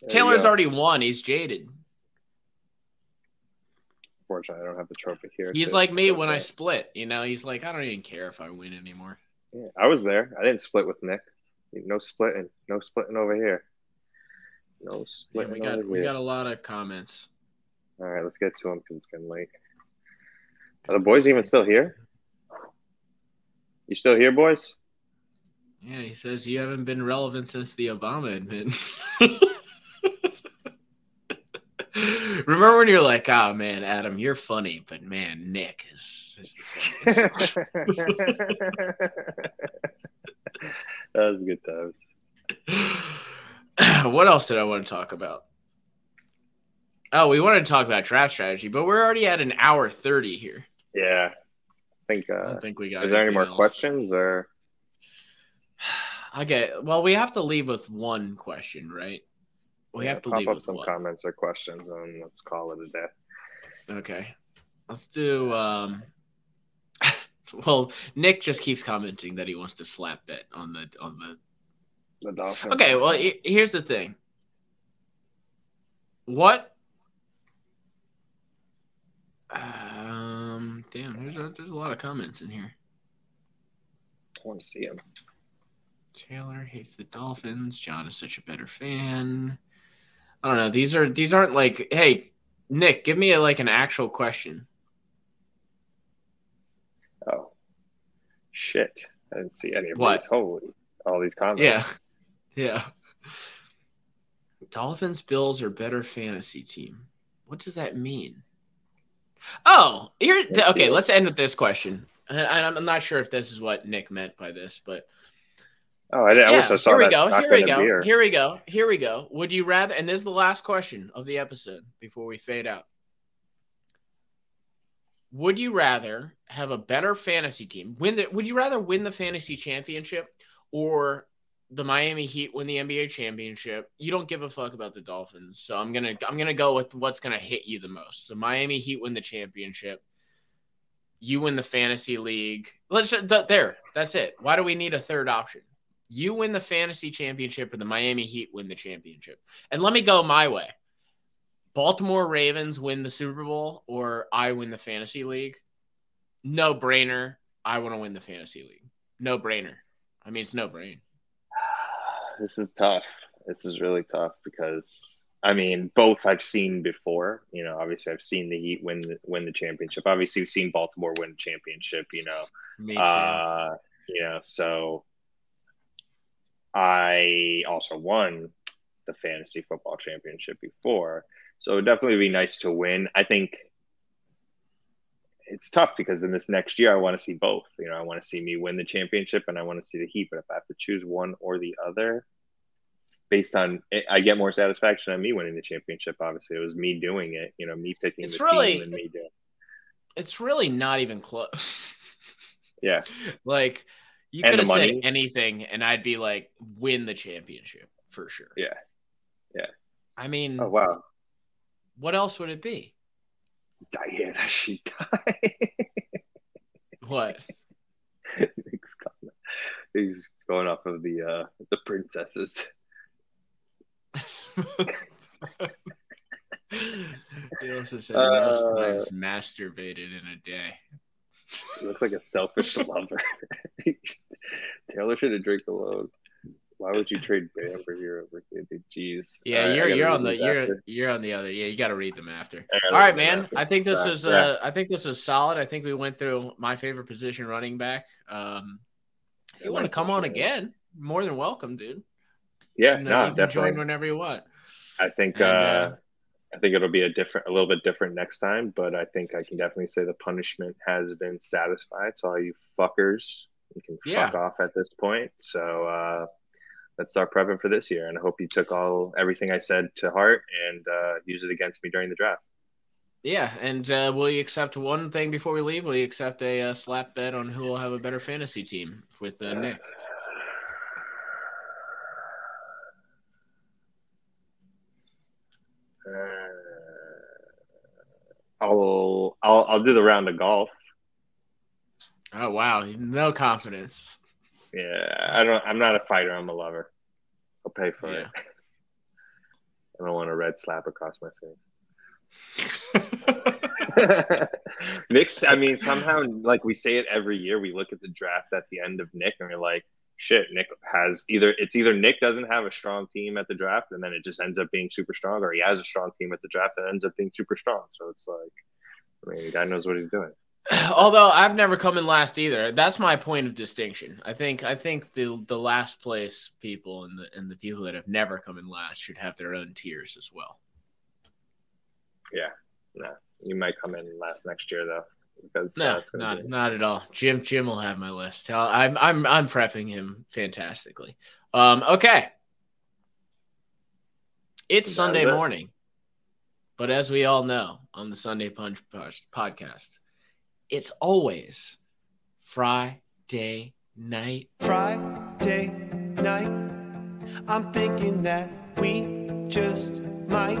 there Taylor's go. already won. He's jaded. Fortunately, I don't have the trophy here. He's to- like me when I split. You know, he's like, I don't even care if I win anymore. Yeah, I was there. I didn't split with Nick. No splitting. No splitting over here. No Yeah, splitting we got we here. got a lot of comments. All right, let's get to them because it's getting late. Are the boys even still here? You still here, boys? Yeah, he says you haven't been relevant since the Obama admin. Remember when you're like, "Oh man, Adam, you're funny," but man, Nick is. is the that was good times. what else did I want to talk about? Oh, we wanted to talk about draft strategy, but we're already at an hour thirty here. Yeah, I think. I Uh, don't think we got. is there any more else. questions or? Okay, well, we have to leave with one question, right? We Yeah, have to pop leave up some comments or questions, and let's call it a day. Okay. Let's do um well, Nick just keeps commenting that he wants to slap bet on the on the The Dolphins. Okay, well he- here's the thing. What um damn, there's a, there's a lot of comments in here. I want to see him. Taylor hates the Dolphins. John is such a better fan. I don't know. These are these aren't like, hey, Nick, give me a, like an actual question. Oh, shit! I didn't see any of What? these. Holy, all these comments. Yeah. Yeah. Dolphins Bills are better fantasy team. What does that mean? Oh, here okay, let's end with this question. And and I'm not sure if this is what Nick meant by this, but Oh, I, did, I yeah, wish I saw here we go. Here we go. Here we go. Here we go. Would you rather and this is the last question of the episode before we fade out. Would you rather have a better fantasy team? Win the would you rather win the fantasy championship or the Miami Heat win the NBA championship. You don't give a fuck about the Dolphins. So I'm going to I'm to go with what's going to hit you the most. So Miami Heat win the championship. You win the fantasy league. Let's there. That's it. Why do we need a third option? You win the fantasy championship or the Miami Heat win the championship. And let me go my way. Baltimore Ravens win the Super Bowl or I win the fantasy league. No brainer. I want to win the fantasy league. No brainer. I mean, it's no brain. This is tough. This is really tough because I mean, both I've seen before. You know, obviously I've seen the Heat win win the championship. Obviously, we've seen Baltimore win the championship. You know, Me too. uh, you know, so I also won the fantasy football championship before. So it would definitely be nice to win. I think it's tough because in this next year I want to see both. You know, I want to see me win the championship and I want to see the Heat. But if I have to choose one or the other, based on it, I get more satisfaction on me winning the championship. Obviously, it was me doing it. You know, me picking It's the really- team and me doing. It. It's really not even close. Yeah, like you could have said anything and I'd be like win the championship for sure. yeah. Yeah. I mean, Oh wow, what else would it be? Diana, she died. What? Nick's comment. He's going off of the uh the princesses. he also said most Uh, times masturbated in a day. He looks like a selfish lover. Taylor should have drank alone. Why would you trade Bam for Herro for Kid? Jeez. Yeah, right, you're you're on the you're after. you're on the other. Yeah, you got to read them after. All right, man. after. I think this Yeah, is yeah. uh I think this is solid. I think we went through my favorite position, running back. Um, if you Yeah, want to come on again, more than welcome, dude. Yeah, You know, no, you can definitely. join whenever you want. I think And, uh, uh, I think it'll be a different, a little bit different next time. But I think I can definitely say the punishment has been satisfied. So all you fuckers, you can Yeah. fuck off at this point. So uh, let's start prepping for this year. And I hope you took all everything I said to heart and uh, use it against me during the draft. Yeah, and uh, will you accept one thing before we leave? Will you accept a uh, slap bet on who will have a better fantasy team with uh, Nick? Uh, I'll I'll I'll do the round of golf. Oh wow, no confidence. Yeah, I don't. I'm not a fighter. I'm a lover. I'll pay for it. I don't want a red slap across my face. Nick's. I mean, somehow, like we say it every year. We look at the draft at the end of Nick, and we're like, "Shit, Nick has either it's either Nick doesn't have a strong team at the draft, and then it just ends up being super strong, or he has a strong team at the draft and ends up being super strong." So it's like, I mean, guy knows what he's doing. Although I've never come in last either. That's my point of distinction. I think I think the the last place people and the and the people that have never come in last should have their own tiers as well. Yeah, no, you might come in last next year though, because uh, No, it's not be not at all. Jim Jim will have my list. I'll- I'm I'm I'm prepping him fantastically. Um, okay. It's That Sunday it. morning, but as we all know on the Sunday Punch podcast, it's always Friday night. Friday night. I'm thinking that we just might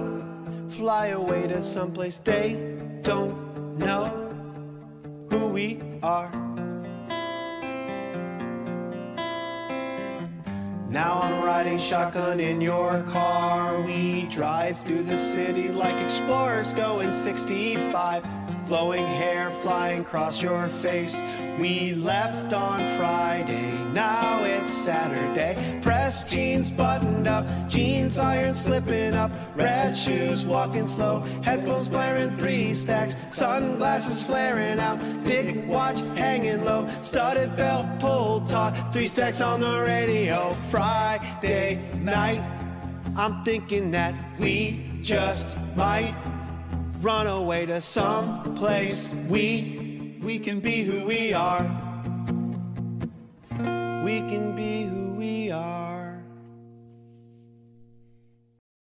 fly away to someplace they don't know who we are. Now I'm riding shotgun in your car. We drive through the city like explorers going 65. Flowing hair flying across your face. We left on Friday, now it's Saturday. Pressed jeans buttoned up, jeans iron slipping up. Red shoes walking slow, headphones blaring three stacks. Sunglasses flaring out, thick watch hanging low. Studded belt pulled taut, three stacks on the radio. Friday night, I'm thinking that we just might run away to some place. We we can be who we are. We can be